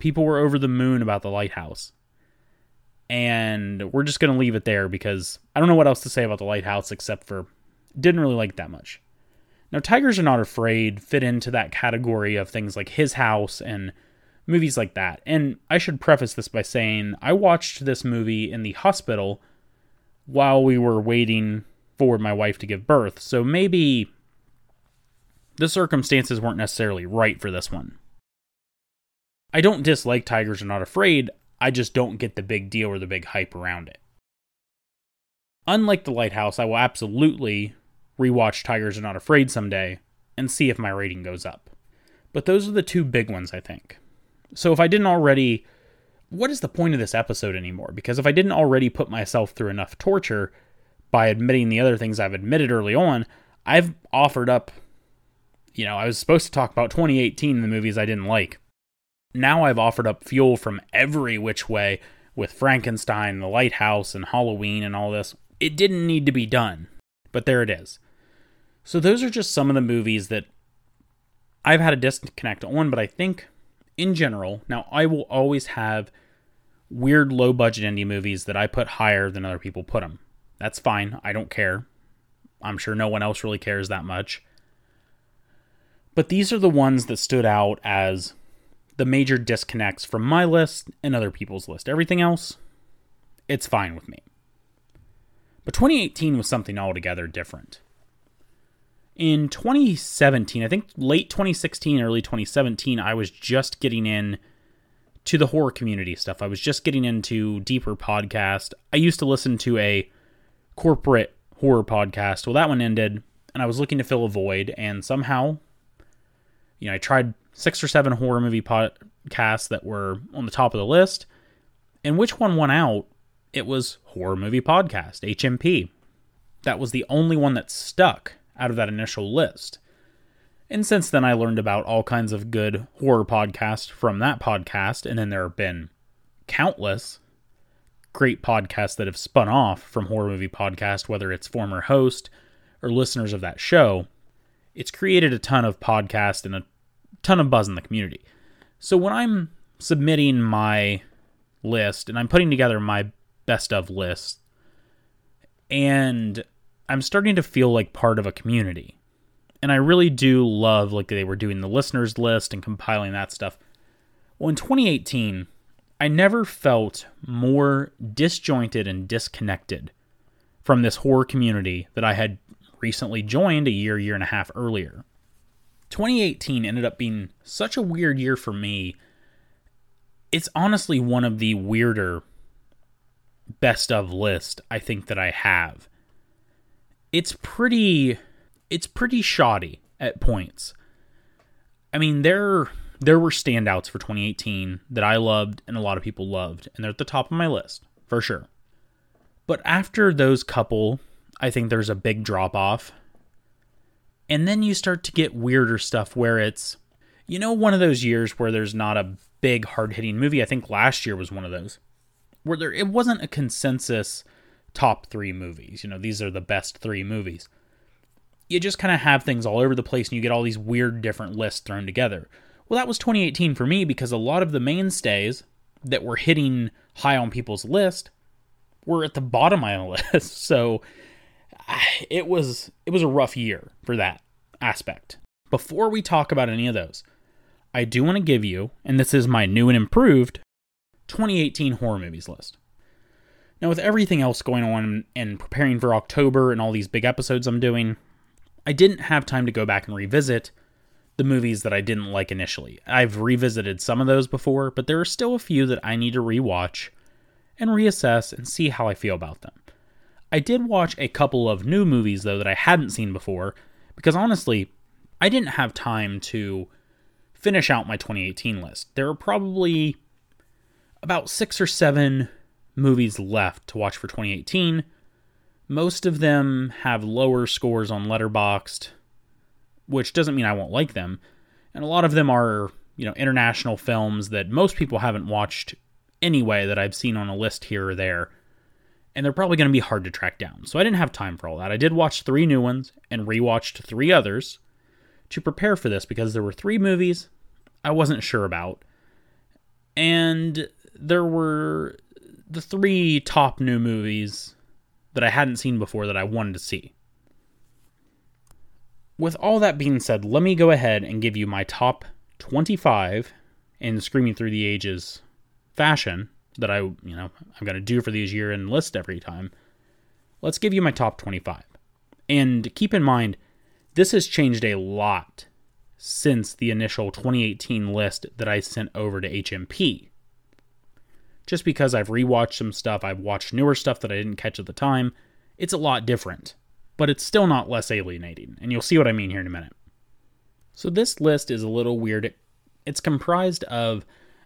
People were over the moon about The Lighthouse. And we're just going to leave it there because I don't know what else to say about The Lighthouse except for didn't really like that much. Now, Tigers Are Not Afraid fit into that category of things like His House and movies like that. And I should preface this by saying I watched this movie in the hospital while we were waiting for my wife to give birth. So maybe the circumstances weren't necessarily right for this one. I don't dislike Tigers Are Not Afraid, I just don't get the big deal or the big hype around it. Unlike The Lighthouse, I will absolutely rewatch Tigers Are Not Afraid someday and see if my rating goes up. But those are the two big ones, I think. So if I didn't already. What is the point of this episode anymore? Because if I didn't already put myself through enough torture by admitting the other things I've admitted early on, I've offered up. You know, I was supposed to talk about 2018 the movies I didn't like. Now I've offered up fuel from every which way with Frankenstein, The Lighthouse, and Halloween and all this. It didn't need to be done, but there it is. So those are just some of the movies that I've had a disconnect on, but I think in general, now I will always have weird low budget indie movies that I put higher than other people put them. That's fine. I don't care. I'm sure no one else really cares that much. But these are the ones that stood out as the major disconnects from my list and other people's list. Everything else, it's fine with me. But 2018 was something altogether different in 2017, I think late 2016, early 2017, I was just getting in to the horror community stuff. I was just getting into deeper podcast. I used to listen to a corporate horror podcast. Well, that one ended, and I was looking to fill a void, and somehow, you know, I tried six or seven horror movie podcasts that were on the top of the list, and which one won out? It was Horror Movie Podcast, HMP. That was the only one that stuck out of that initial list. And since then, I learned about all kinds of good horror podcasts from that podcast, and then there have been countless great podcasts that have spun off from Horror Movie Podcast, whether it's former host or listeners of that show. It's created a ton of podcasts and a ton of buzz in the community. So when I'm submitting my list and I'm putting together my best of list, and I'm starting to feel like part of a community. And I really do love like they were doing the listeners list and compiling that stuff. Well, in 2018, I never felt more disjointed and disconnected from this horror community that I had recently joined a year, year and a half earlier. 2018 ended up being such a weird year for me. It's honestly one of the weirder best of list I think that I have it's pretty it's pretty shoddy at points. I mean, there there were standouts for 2018 that I loved and a lot of people loved, and they're at the top of my list for sure. But after those couple, I think there's a big drop off. And then you start to get weirder stuff where it's, you know, one of those years where there's not a big hard hitting movie. I think last year was one of those where there it wasn't a consensus top three movies. You know, these are the best three movies. You just kind of have things all over the place and you get all these weird different lists thrown together. Well, that was 2018 for me because a lot of the mainstays that were hitting high on people's list were at the bottom of my list. So it was it was a rough year for that aspect. Before we talk about any of those, I do want to give you, and this is my new and improved 2018 horror movies list. Now, with everything else going on and preparing for October and all these big episodes I'm doing, I didn't have time to go back and revisit the movies that I didn't like initially. I've revisited some of those before, but there are still a few that I need to rewatch and reassess and see how I feel about them. I did watch a couple of new movies though that I hadn't seen before because honestly, I didn't have time to finish out my 2018 list. There are probably about six or seven movies left to watch for 2018. Most of them have lower scores on Letterboxd, which doesn't mean I won't like them. And a lot of them are, you know, international films that most people haven't watched anyway that I've seen on a list here or there. And they're probably going to be hard to track down. So I didn't have time for all that. I did watch three new ones and rewatched three others to prepare for this because there were three movies I wasn't sure about. And there were the three top new movies that I hadn't seen before that I wanted to see. With all that being said, let me go ahead and give you my top 25 in Screaming Through the Ages fashion that I, you know, I'm going to do for these year and list every time. Let's give you my top 25. And keep in mind, this has changed a lot since the initial 2018 list that I sent over to HMP just because I've rewatched some stuff, I've watched newer stuff that I didn't catch at the time, it's a lot different. But it's still not less alienating, and you'll see what I mean here in a minute. So this list is a little weird. It's comprised of,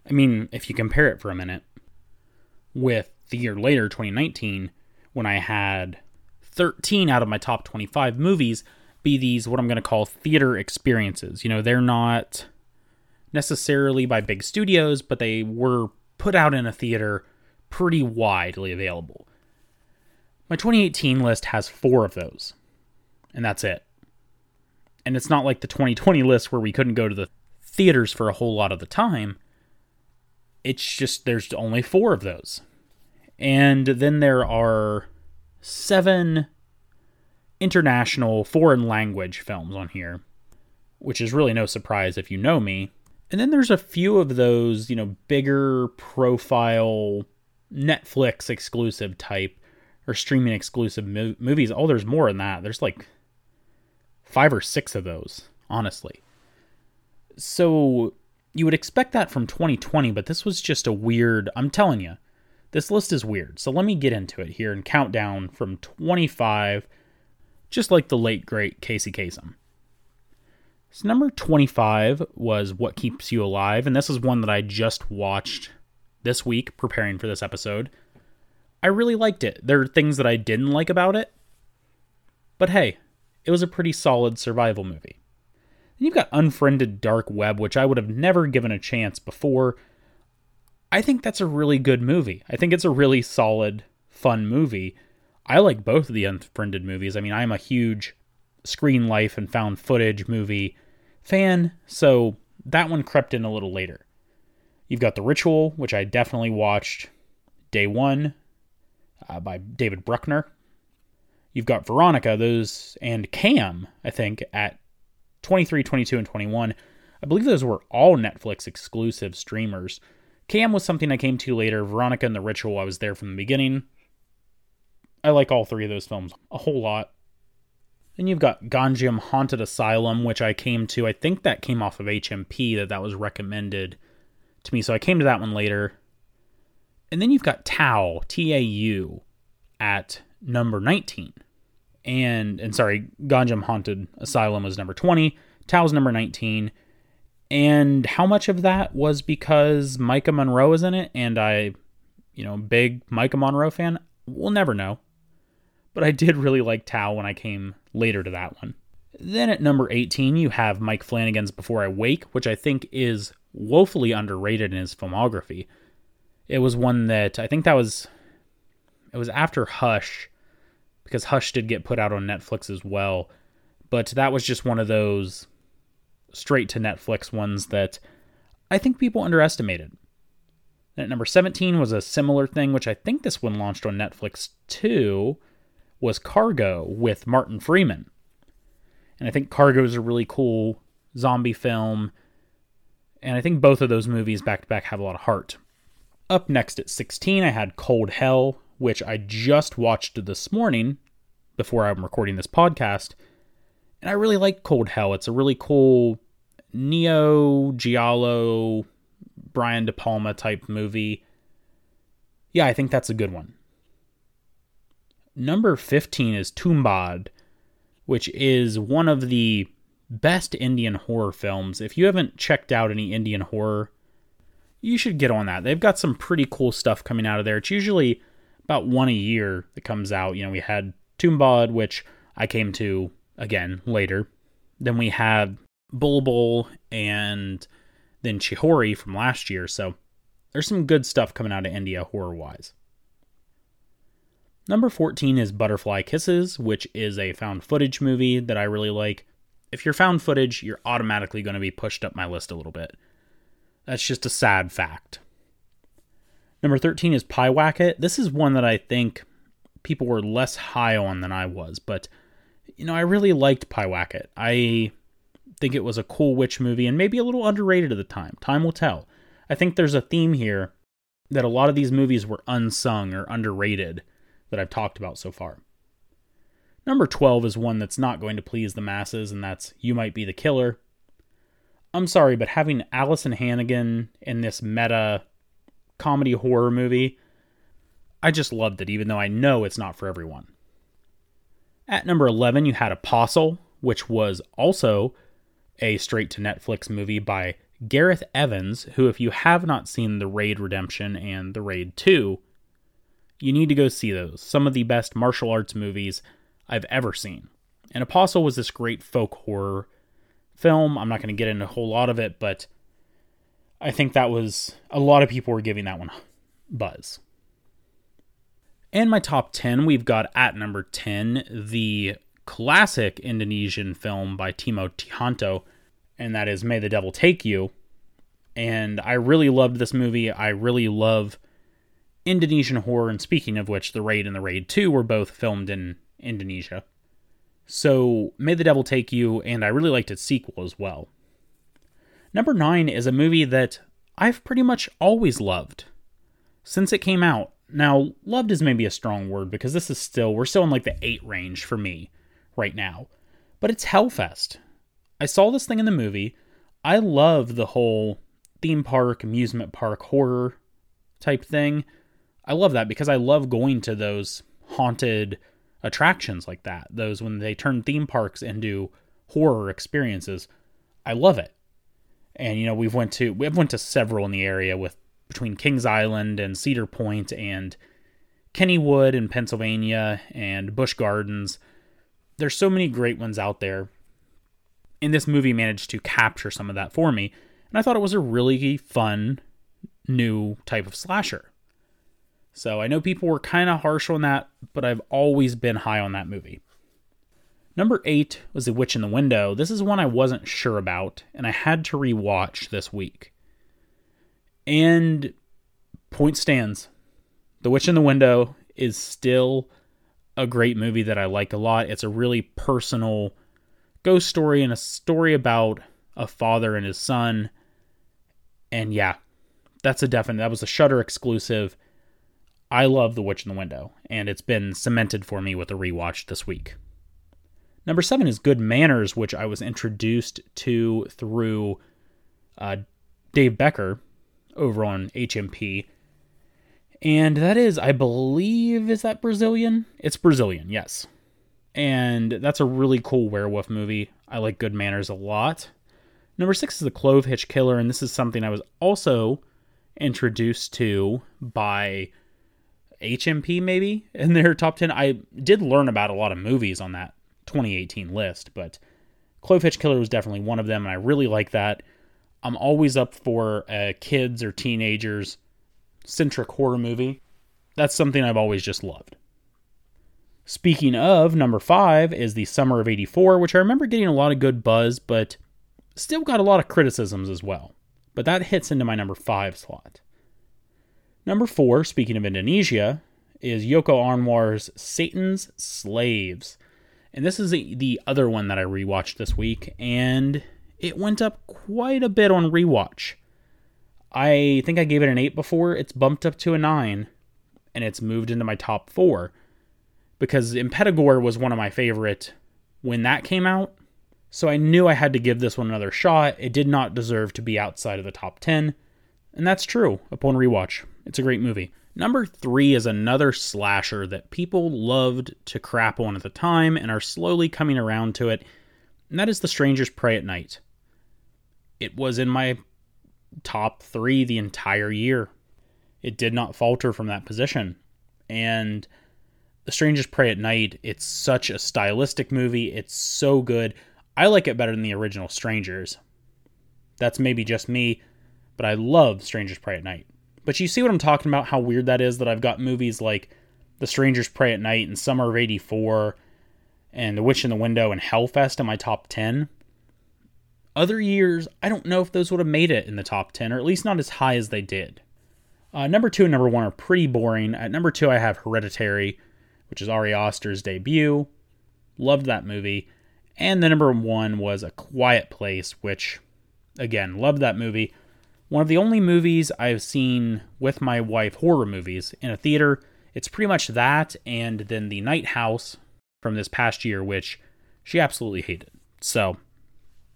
I mean, if you compare it for a minute with the year later, 2019, when I had 13 out of my top 25 movies be these, what I'm going to call theater experiences. You know, they're not necessarily by big studios, but they were put out in a theater pretty widely available. My 2018 list has four of those, and that's it. And it's not like the 2020 list where we couldn't go to the theaters for a whole lot of the time. It's just there's only four of those. And then there are seven international foreign language films on here, which is really no surprise if you know me. And then there's a few of those, you know, bigger profile Netflix exclusive type or streaming exclusive mo- movies. Oh, there's more than that. There's like five or six of those, honestly. So you would expect that from 2020, but this was just a weird. I'm telling you, this list is weird. So let me get into it here and count down from 25, just like the late great Casey Kasem. So number 25 was What Keeps You Alive, and this is one that I just watched this week preparing for this episode. I really liked it. There are things that I didn't like about it, but hey, it was a pretty solid survival movie. You've got Unfriended Dark Web, which I would have never given a chance before. I think that's a really good movie. I think it's a really solid, fun movie. I like both of the Unfriended movies. I mean, I'm a huge screen life and found footage movie fan, so that one crept in a little later. You've got The Ritual, which I definitely watched day one uh, by David Bruckner. You've got Veronica, those, and Cam, I think, at 23, 22, and 21. I believe those were all Netflix exclusive streamers. Cam was something I came to later. Veronica and The Ritual, I was there from the beginning. I like all three of those films a whole lot. Then you've got Gonjiam Haunted Asylum, which I came to. I think that came off of HMP that that was recommended to me, so I came to that one later. And then you've got Tau, T A U, at number 19. And and sorry, Gonjiam Haunted Asylum was number 20. Tau's number 19. And how much of that was because Maika Monroe is in it and I, you know, big Maika Monroe fan? We'll never know but I did really like Tau when I came later to that one. Then at number 18, you have Mike Flanagan's Before I Wake, which I think is woefully underrated in his filmography. It was one that I think that was it was after Hush because Hush did get put out on Netflix as well, but that was just one of those straight to Netflix ones that I think people underestimated. Then at number 17 was a similar thing, which I think this one launched on Netflix too was Cargo with Martin Freeman. And I think Cargo is a really cool zombie film. And I think both of those movies back to back have a lot of heart. Up next at 16, I had Cold Hell, which I just watched this morning before I'm recording this podcast. And I really like Cold Hell. It's a really cool Neo Giallo Brian De Palma type movie. Yeah, I think that's a good one. Number 15 is Tumbad, which is one of the best Indian horror films. If you haven't checked out any Indian horror, you should get on that. They've got some pretty cool stuff coming out of there. It's usually about one a year that comes out. You know, we had Tumbad, which I came to again later. Then we had Bulbul and then Chihori from last year. So there's some good stuff coming out of India horror wise. Number 14 is Butterfly Kisses, which is a found footage movie that I really like. If you're found footage, you're automatically going to be pushed up my list a little bit. That's just a sad fact. Number 13 is Pyewacket. This is one that I think people were less high on than I was, but you know, I really liked Pyewacket. I think it was a cool witch movie and maybe a little underrated at the time. Time will tell. I think there's a theme here that a lot of these movies were unsung or underrated that I've talked about so far. Number 12 is one that's not going to please the masses, and that's You Might Be the Killer. I'm sorry, but having Alyson Hannigan in this meta comedy horror movie, I just loved it, even though I know it's not for everyone. At number 11, you had Apostle, which was also a straight to Netflix movie by Gareth Evans, who, if you have not seen The Raid Redemption and The Raid 2, you need to go see those. Some of the best martial arts movies I've ever seen. And Apostle was this great folk horror film. I'm not going to get into a whole lot of it, but I think that was a lot of people were giving that one buzz. And my top 10, we've got at number 10 the classic Indonesian film by Timo Tjahjanto, and that is May the Devil Take You. And I really loved this movie. I really love Indonesian horror, and speaking of which, The Raid and The Raid 2 were both filmed in Indonesia. So, May the Devil Take You, and I really liked its sequel as well. Number 9 is a movie that I've pretty much always loved since it came out. Now, loved is maybe a strong word because this is still, we're still in like the 8 range for me right now. But it's Hellfest. I saw this thing in the movie. I love the whole theme park, amusement park, horror type thing. I love that because I love going to those haunted attractions like that. Those when they turn theme parks into horror experiences. I love it. And you know, we've went to we've went to several in the area with between Kings Island and Cedar Point and Kennywood in Pennsylvania and Busch Gardens. There's so many great ones out there. And this movie managed to capture some of that for me. And I thought it was a really fun new type of slasher. So I know people were kind of harsh on that, but I've always been high on that movie. Number eight was The Witch in the Window. This is one I wasn't sure about, and I had to rewatch this week. And point stands. The Witch in the Window is still a great movie that I like a lot. It's a really personal ghost story and a story about a father and his son. And yeah, that's a definite. That was a Shudder exclusive. I love The Witch in the Window, and it's been cemented for me with a rewatch this week. Number seven is Good Manners, which I was introduced to through uh, Dave Becker over on HMP. And that is, I believe, is that Brazilian? It's Brazilian, yes. And that's a really cool werewolf movie. I like Good Manners a lot. Number six is The Clove Hitch Killer, and this is something I was also introduced to by HMP maybe in their top 10. I did learn about a lot of movies on that 2018 list, but Clove Hitch Killer was definitely one of them, and I really like that. I'm always up for a kids or teenagers centric horror movie. That's something I've always just loved. Speaking of, number five is The Summer of 84, which I remember getting a lot of good buzz, but still got a lot of criticisms as well. But that hits into my number five slot. Number four, speaking of Indonesia, is Joko Anwar's Satan's Slaves. And this is the other one that I rewatched this week, and it went up quite a bit on rewatch. I think I gave it an 8 before. It's bumped up to a 9, and it's moved into my top 4. Because Impetigore was one of my favorite when that came out. So I knew I had to give this one another shot. It did not deserve to be outside of the top 10. And that's true upon rewatch. It's a great movie. Number three is another slasher that people loved to crap on at the time and are slowly coming around to it. and that is The Strangers Prey at Night. It was in my top three the entire year. It did not falter from that position. And The Strangers Prey at Night, it's such a stylistic movie. It's so good. I like it better than the original Strangers. That's maybe just me, but I love Strangers Prey at Night. But you see what I'm talking about? How weird that is that I've got movies like The Strangers Prey at Night and Summer of 84 and The Witch in the Window and Hellfest in my top 10. Other years, I don't know if those would have made it in the top 10, or at least not as high as they did. Uh, number two and number one are pretty boring. At number two, I have Hereditary, which is Ari Aster's debut. Loved that movie. And the number one was A Quiet Place, which, again, loved that movie. One of the only movies I've seen with my wife, horror movies, in a theater. It's pretty much that, and then The Night House from this past year, which she absolutely hated. So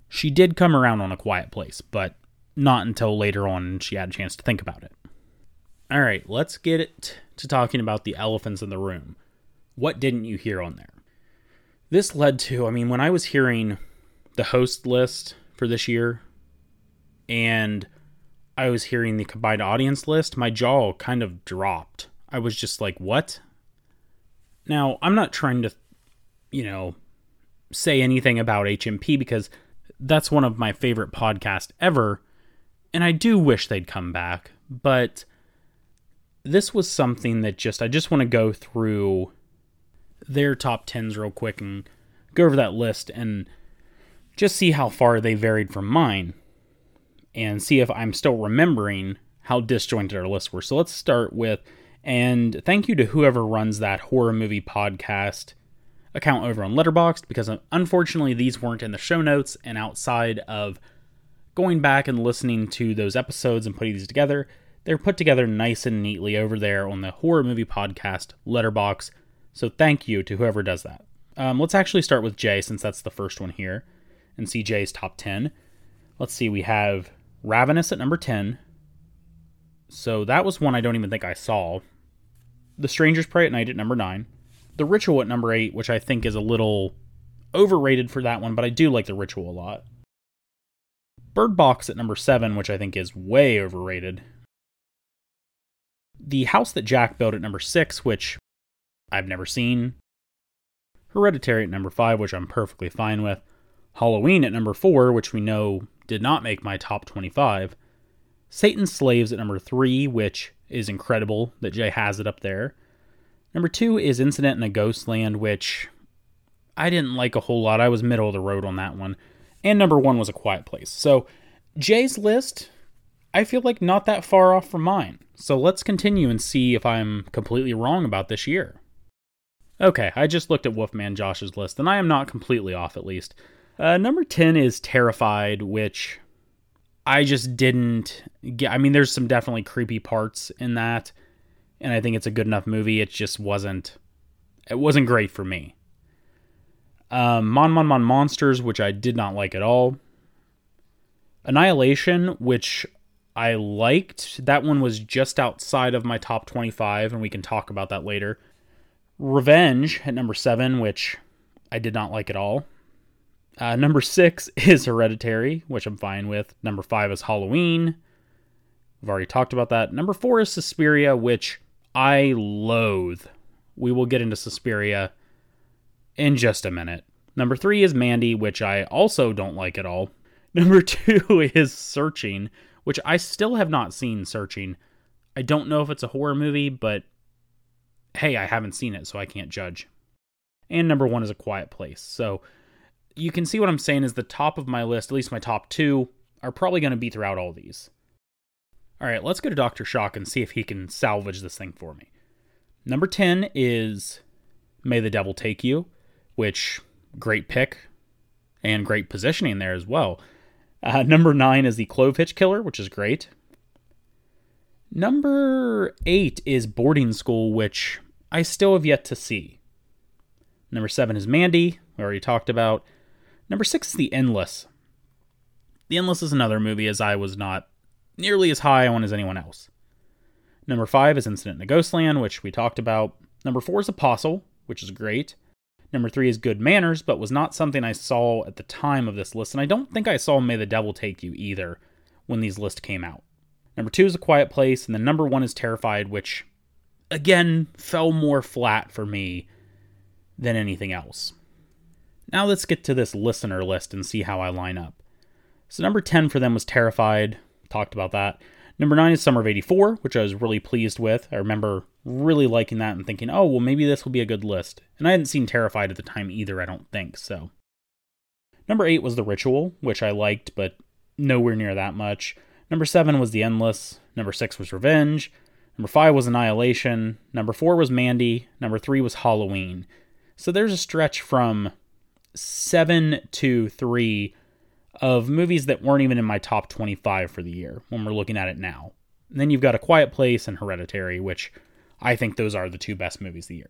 she did come around on A Quiet Place, but not until later on she had a chance to think about it. All right, let's get to talking about the elephants in the room. What didn't you hear on there? This led to, I mean, when I was hearing the host list for this year and I was hearing the combined audience list, my jaw kind of dropped. I was just like, what? Now, I'm not trying to, you know, say anything about HMP because that's one of my favorite podcasts ever. And I do wish they'd come back. But this was something that just, I just want to go through their top 10s real quick and go over that list and just see how far they varied from mine and see if I'm still remembering how disjointed our lists were. So let's start with, and thank you to whoever runs that horror movie podcast account over on Letterboxd because unfortunately these weren't in the show notes and outside of going back and listening to those episodes and putting these together, they're put together nice and neatly over there on the horror movie podcast Letterboxd. So thank you to whoever does that. Um, let's actually start with Jay since that's the first one here and see Jay's top 10. Let's see, we have Ravenous at number 10. So that was one I don't even think I saw. The Strangers Prey at Night at number 9. The Ritual at number 8, which I think is a little overrated for that one, but I do like The Ritual a lot. Bird Box at number 7, which I think is way overrated. The House That Jack Built at number 6, which I've never seen. Hereditary at number 5, which I'm perfectly fine with. Halloween at number 4, which we know did not make my top 25. Satan's Slaves at number 3, which is incredible that Jay has it up there. Number 2 is Incident in a Ghost Land, which I didn't like a whole lot. I was middle of the road on that one. And number 1 was A Quiet Place. So Jay's list, I feel like not that far off from mine. So let's continue and see if I'm completely wrong about this year. Okay, I just looked at Wolfman Josh's list, and I am not completely off at least. Uh, number 10 is Terrified, which I just didn't get. I mean, there's some definitely creepy parts in that, and I think it's a good enough movie. It just wasn't. It wasn't great for me. Um, Mon Mon Mon Monsters, which I did not like at all. Annihilation, which I liked. That one was just outside of my top 25, and we can talk about that later. Revenge at number seven, which I did not like at all. Uh, number six is Hereditary, which I'm fine with. Number five is Halloween. I've already talked about that. Number four is Suspiria, which I loathe. We will get into Suspiria in just a minute. Number three is Mandy, which I also don't like at all. Number two is Searching, which I still have not seen Searching. I don't know if it's a horror movie, but hey, I haven't seen it, so I can't judge. And number one is A Quiet Place. So you can see what I'm saying is the top of my list, at least my top two, are probably going to be throughout all these. All right, let's go to Dr. Shock and see if he can salvage this thing for me. Number 10 is May the Devil Take You, which great pick and great positioning there as well. Uh, number 9 is The Clovehitch Killer, which is great. Number 8 is Boarding School, which I still have yet to see. Number 7 is Mandy, we already talked about. Number six is The Endless. The Endless is another movie as I was not nearly as high on as anyone else. Number five is Incident in a Ghostland, which we talked about. Number four is Apostle, which is great. Number three is Good Manners, but was not something I saw at the time of this list, and I don't think I saw May the Devil Take You either when these lists came out. Number two is A Quiet Place, and then number one is Terrified, which again fell more flat for me than anything else. Now let's get to this listener list and see how I line up. So number 10 for them was Terrified. Talked about that. Number 9 is Summer of 84, which I was really pleased with. I remember really liking that and thinking, oh, well, maybe this will be a good list. And I hadn't seen Terrified at the time either, I don't think, so. Number 8 was The Ritual, which I liked, but nowhere near that much. Number 7 was The Endless. Number 6 was Revenge. Number 5 was Annihilation. Number 4 was Mandy. Number 3 was Halloween. So there's a stretch from 7 to 3 of movies that weren't even in my top 25 for the year when we're looking at it now. And then you've got A Quiet Place and Hereditary, which I think those are the two best movies of the year.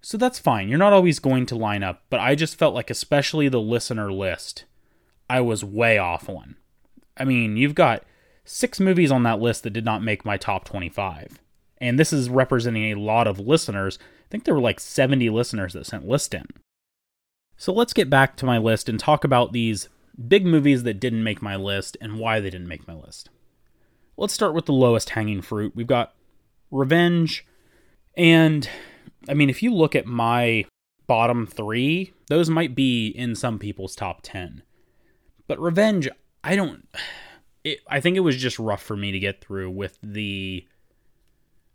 So that's fine. You're not always going to line up, but I just felt like, especially the listener list, I was way off on. I mean, you've got six movies on that list that did not make my top 25. And this is representing a lot of listeners. I think there were like 70 listeners that sent list in. So let's get back to my list and talk about these big movies that didn't make my list and why they didn't make my list. Let's start with the lowest hanging fruit. We've got Revenge. And I mean, if you look at my bottom three, those might be in some people's top 10. But Revenge, I don't. It, I think it was just rough for me to get through with the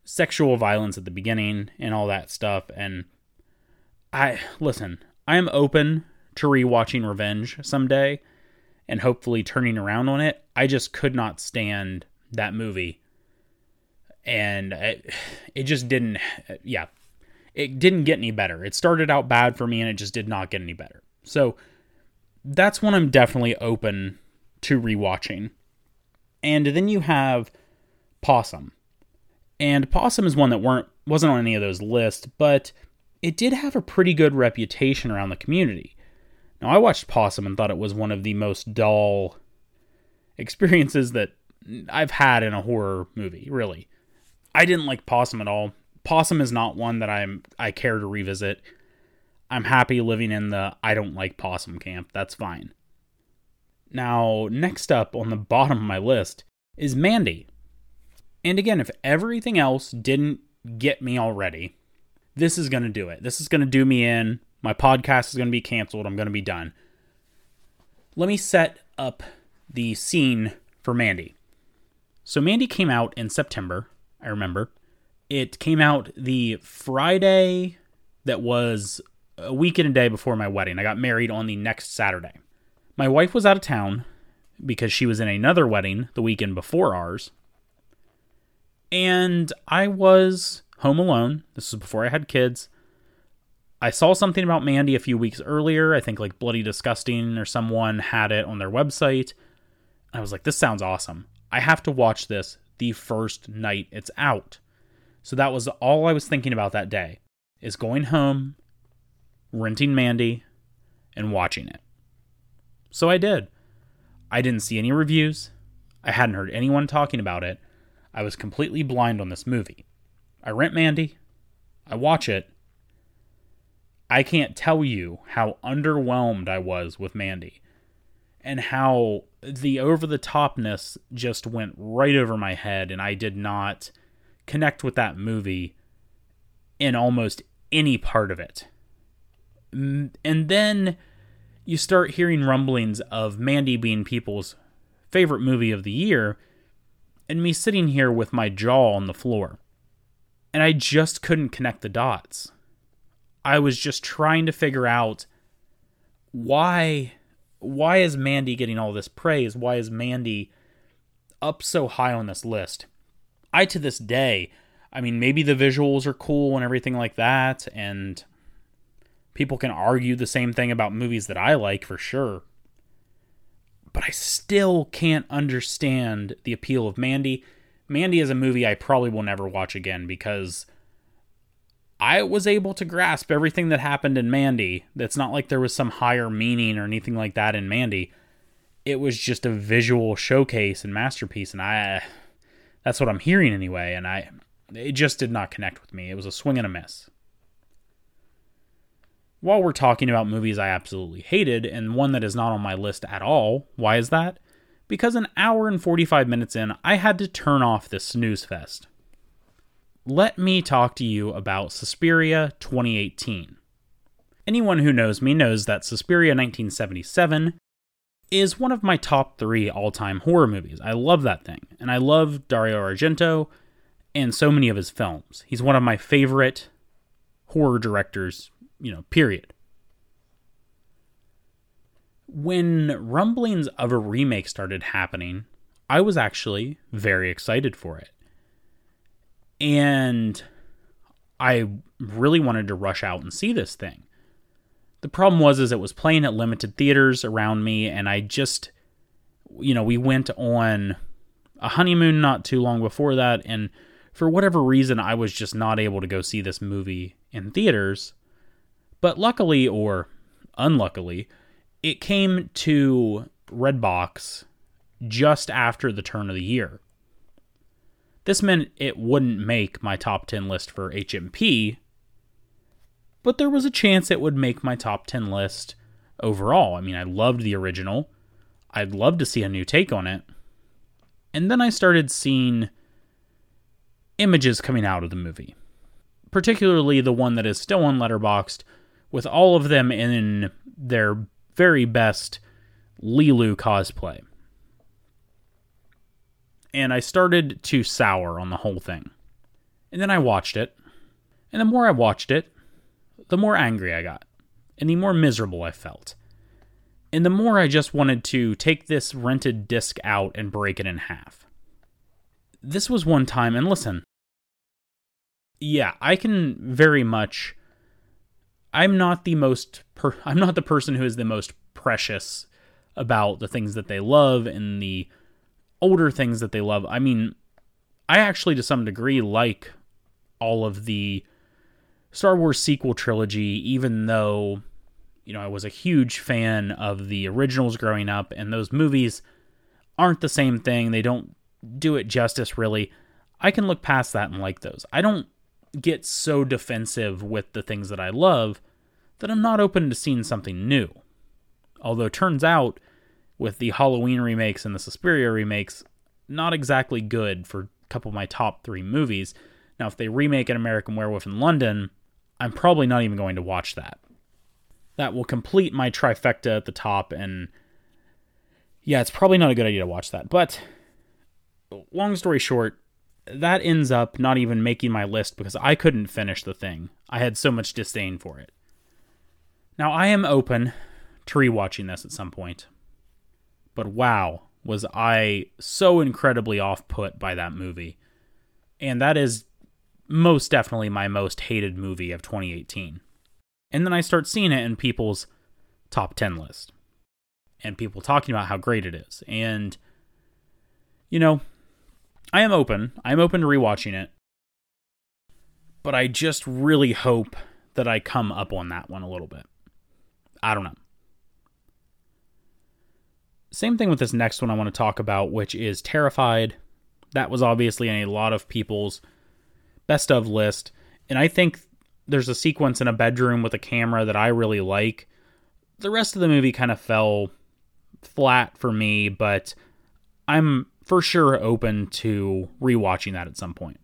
sexual violence at the beginning and all that stuff. And I, listen, I am open to rewatching Revenge someday and hopefully turning around on it. I just could not stand that movie. And it, it just didn't, yeah, it didn't get any better. It started out bad for me and it just did not get any better. So that's one I'm definitely open to rewatching. And then you have Possum. And Possum is one that weren't wasn't on any of those lists, but it did have a pretty good reputation around the community. Now, I watched Possum and thought it was one of the most dull experiences that I've had in a horror movie, really. I didn't like Possum at all. Possum is not one that I'm I care to revisit. I'm happy living in the I don't like Possum camp. That's fine. Now, next up on the bottom of my list is Mandy. And again, if everything else didn't get me already, this is going to do it. This is going to do me in. My podcast is going to be canceled. I'm going to be done. Let me set up the scene for Mandy. So, Mandy came out in September, I remember. It came out the Friday that was a week and a day before my wedding. I got married on the next Saturday. My wife was out of town because she was in another wedding the weekend before ours. And I was home alone. This was before I had kids. I saw something about Mandy a few weeks earlier. I think like Bloody Disgusting or someone had it on their website. I was like, this sounds awesome. I have to watch this the first night it's out. So that was all I was thinking about that day is going home, renting Mandy, and watching it. So I did. I didn't see any reviews. I hadn't heard anyone talking about it. I was completely blind on this movie. I rent Mandy. I watch it. I can't tell you how underwhelmed I was with Mandy and how the over the topness just went right over my head and I did not connect with that movie in almost any part of it. Mm, and then you start hearing rumblings of Mandy being people's favorite movie of the year, and me sitting here with my jaw on the floor. And I just couldn't connect the dots. I was just trying to figure out why why is Mandy getting all this praise? Why is Mandy up so high on this list? I to this day, I mean maybe the visuals are cool and everything like that and People can argue the same thing about movies that I like for sure. But I still can't understand the appeal of Mandy. Mandy is a movie I probably will never watch again because I was able to grasp everything that happened in Mandy. That's not like there was some higher meaning or anything like that in Mandy. It was just a visual showcase and masterpiece and I that's what I'm hearing anyway and I it just did not connect with me. It was a swing and a miss. while we're talking about movies I absolutely hated and one that is not on my list at all, why is that? Because an hour and 45 minutes in, I had to turn off this snooze fest. Let me talk to you about Suspiria 2018. Anyone who knows me knows that Suspiria 1977 is one of my top three all time horror movies. I love that thing. And I love Dario Argento and so many of his films. He's one of my favorite horror directors you know, period. When rumblings of a remake started happening, I was actually very excited for it. And I really wanted to rush out and see this thing. The problem was is it was playing at limited theaters around me and I just you know, we went on a honeymoon not too long before that and for whatever reason I was just not able to go see this movie in theaters but luckily or unluckily, it came to Redbox just after the turn of the year. This meant it wouldn't make my top 10 list for HMP, but there was a chance it would make my top 10 list overall. I mean, I loved the original. I'd love to see a new take on it. And then I started seeing images coming out of the movie, particularly the one that is still on Letterboxd with all of them in their very best Leeloo cosplay. And I started to sour on the whole thing. And then I watched it. And the more I watched it, the more angry I got. And the more miserable I felt. And the more I just wanted to take this rented disc out and break it in half. This was one time, and listen, yeah, I can very much I'm not the most per- I'm not the person who is the most precious about the things that they love and the older things that they love. I mean, I actually to some degree like all of the Star Wars sequel trilogy even though you know, I was a huge fan of the originals growing up and those movies aren't the same thing. They don't do it justice really. I can look past that and like those. I don't get so defensive with the things that I love that I'm not open to seeing something new. Although turns out with the Halloween remakes and the Suspiria remakes, not exactly good for a couple of my top three movies. Now, if they remake an American Werewolf in London, I'm probably not even going to watch that. That will complete my trifecta at the top, and yeah, it's probably not a good idea to watch that. But long story short, that ends up not even making my list because I couldn't finish the thing. I had so much disdain for it. Now, I am open to rewatching this at some point, but wow, was I so incredibly off put by that movie. And that is most definitely my most hated movie of 2018. And then I start seeing it in people's top 10 list and people talking about how great it is. And, you know, I am open. I'm open to rewatching it. But I just really hope that I come up on that one a little bit. I don't know. Same thing with this next one I want to talk about, which is Terrified. That was obviously in a lot of people's best of list. And I think there's a sequence in a bedroom with a camera that I really like. The rest of the movie kind of fell flat for me, but I'm for sure open to rewatching that at some point.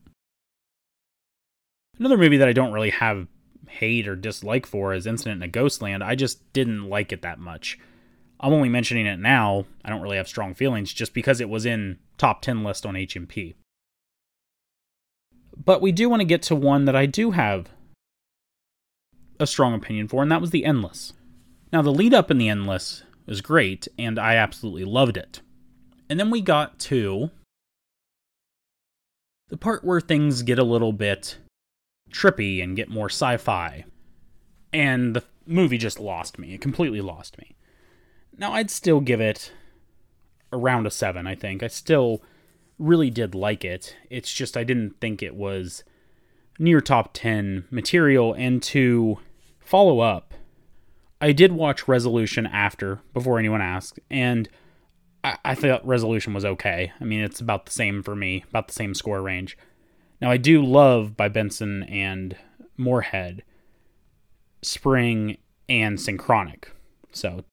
Another movie that I don't really have hate or dislike for is Incident in a Ghostland. I just didn't like it that much. I'm only mentioning it now. I don't really have strong feelings just because it was in top 10 list on HMP. But we do want to get to one that I do have a strong opinion for, and that was The Endless. Now, the lead up in The Endless was great, and I absolutely loved it. And then we got to the part where things get a little bit trippy and get more sci fi. And the movie just lost me. It completely lost me. Now, I'd still give it around a 7, I think. I still really did like it. It's just I didn't think it was near top 10 material. And to follow up, I did watch Resolution after, before anyone asked, and I, thought Resolution was okay. I mean, it's about the same for me, about the same score range. Now, I do love by Benson and Moorhead Spring and synchronic. So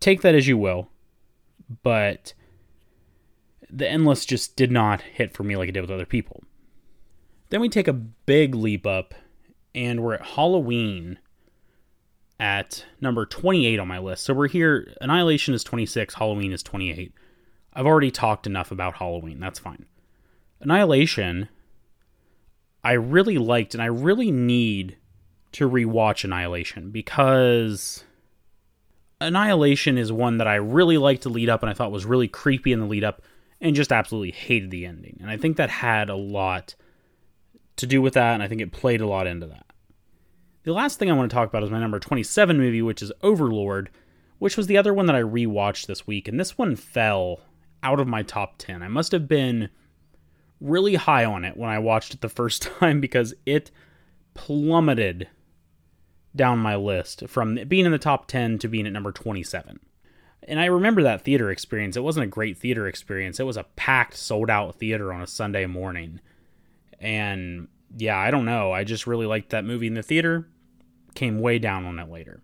take that as you will, but the endless just did not hit for me like it did with other people. Then we take a big leap up, and we're at Halloween at number 28 on my list. So we're here. Annihilation is 26, Halloween is 28. I've already talked enough about Halloween. That's fine. Annihilation, I really liked, and I really need to rewatch Annihilation because Annihilation is one that I really liked to lead up and I thought was really creepy in the lead up and just absolutely hated the ending. And I think that had a lot to do with that, and I think it played a lot into that. The last thing I want to talk about is my number 27 movie, which is Overlord, which was the other one that I rewatched this week, and this one fell out of my top 10. I must have been really high on it when I watched it the first time because it plummeted down my list from being in the top 10 to being at number 27. And I remember that theater experience. It wasn't a great theater experience. It was a packed, sold out theater on a Sunday morning. And yeah, I don't know. I just really liked that movie in the theater. Came way down on it later.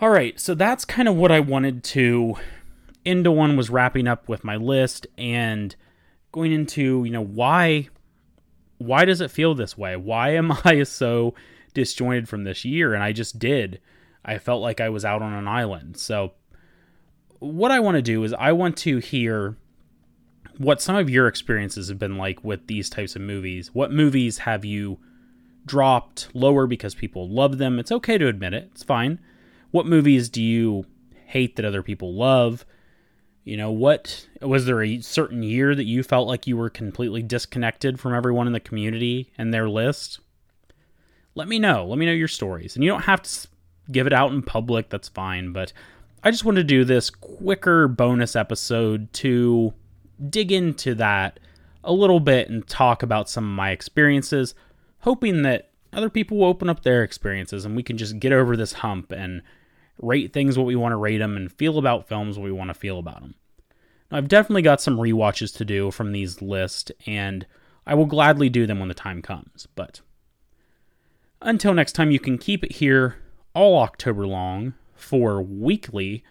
All right, so that's kind of what I wanted to into one was wrapping up with my list and going into, you know, why why does it feel this way? Why am I so disjointed from this year? And I just did. I felt like I was out on an island. So what I want to do is I want to hear what some of your experiences have been like with these types of movies. What movies have you dropped lower because people love them? It's okay to admit it. It's fine. What movies do you hate that other people love? You know, what was there a certain year that you felt like you were completely disconnected from everyone in the community and their list? Let me know. Let me know your stories. And you don't have to give it out in public, that's fine, but I just wanted to do this quicker bonus episode to dig into that a little bit and talk about some of my experiences, hoping that other people will open up their experiences and we can just get over this hump and rate things what we want to rate them and feel about films what we want to feel about them. Now, I've definitely got some re-watches to do from these lists, and I will gladly do them when the time comes. But until next time, you can keep it here all October long for weekly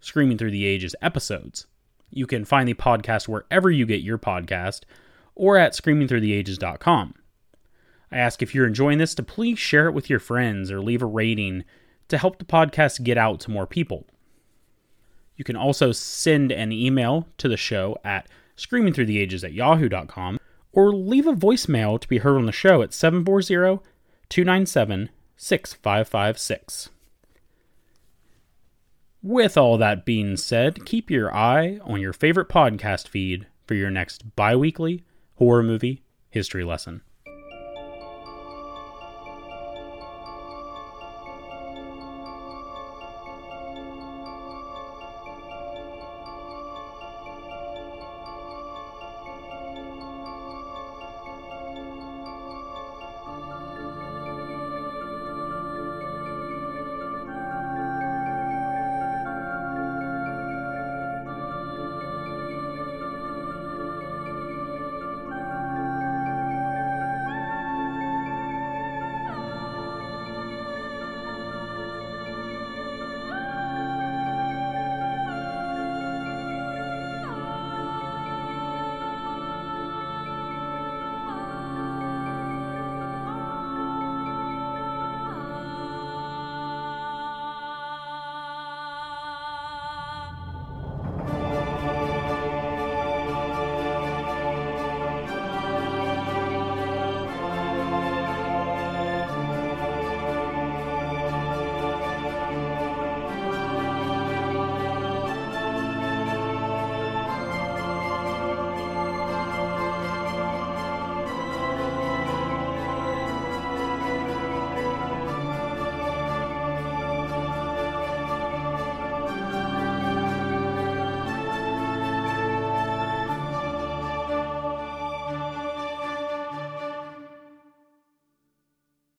Screaming Through the Ages episodes. You can find the podcast wherever you get your podcast or at screamingthroughtheages.com. I ask if you're enjoying this to please share it with your friends or leave a rating to help the podcast get out to more people. You can also send an email to the show at screamingthroughtheages at yahoo.com or leave a voicemail to be heard on the show at 740 297 6556. With all that being said, keep your eye on your favorite podcast feed for your next bi weekly horror movie history lesson.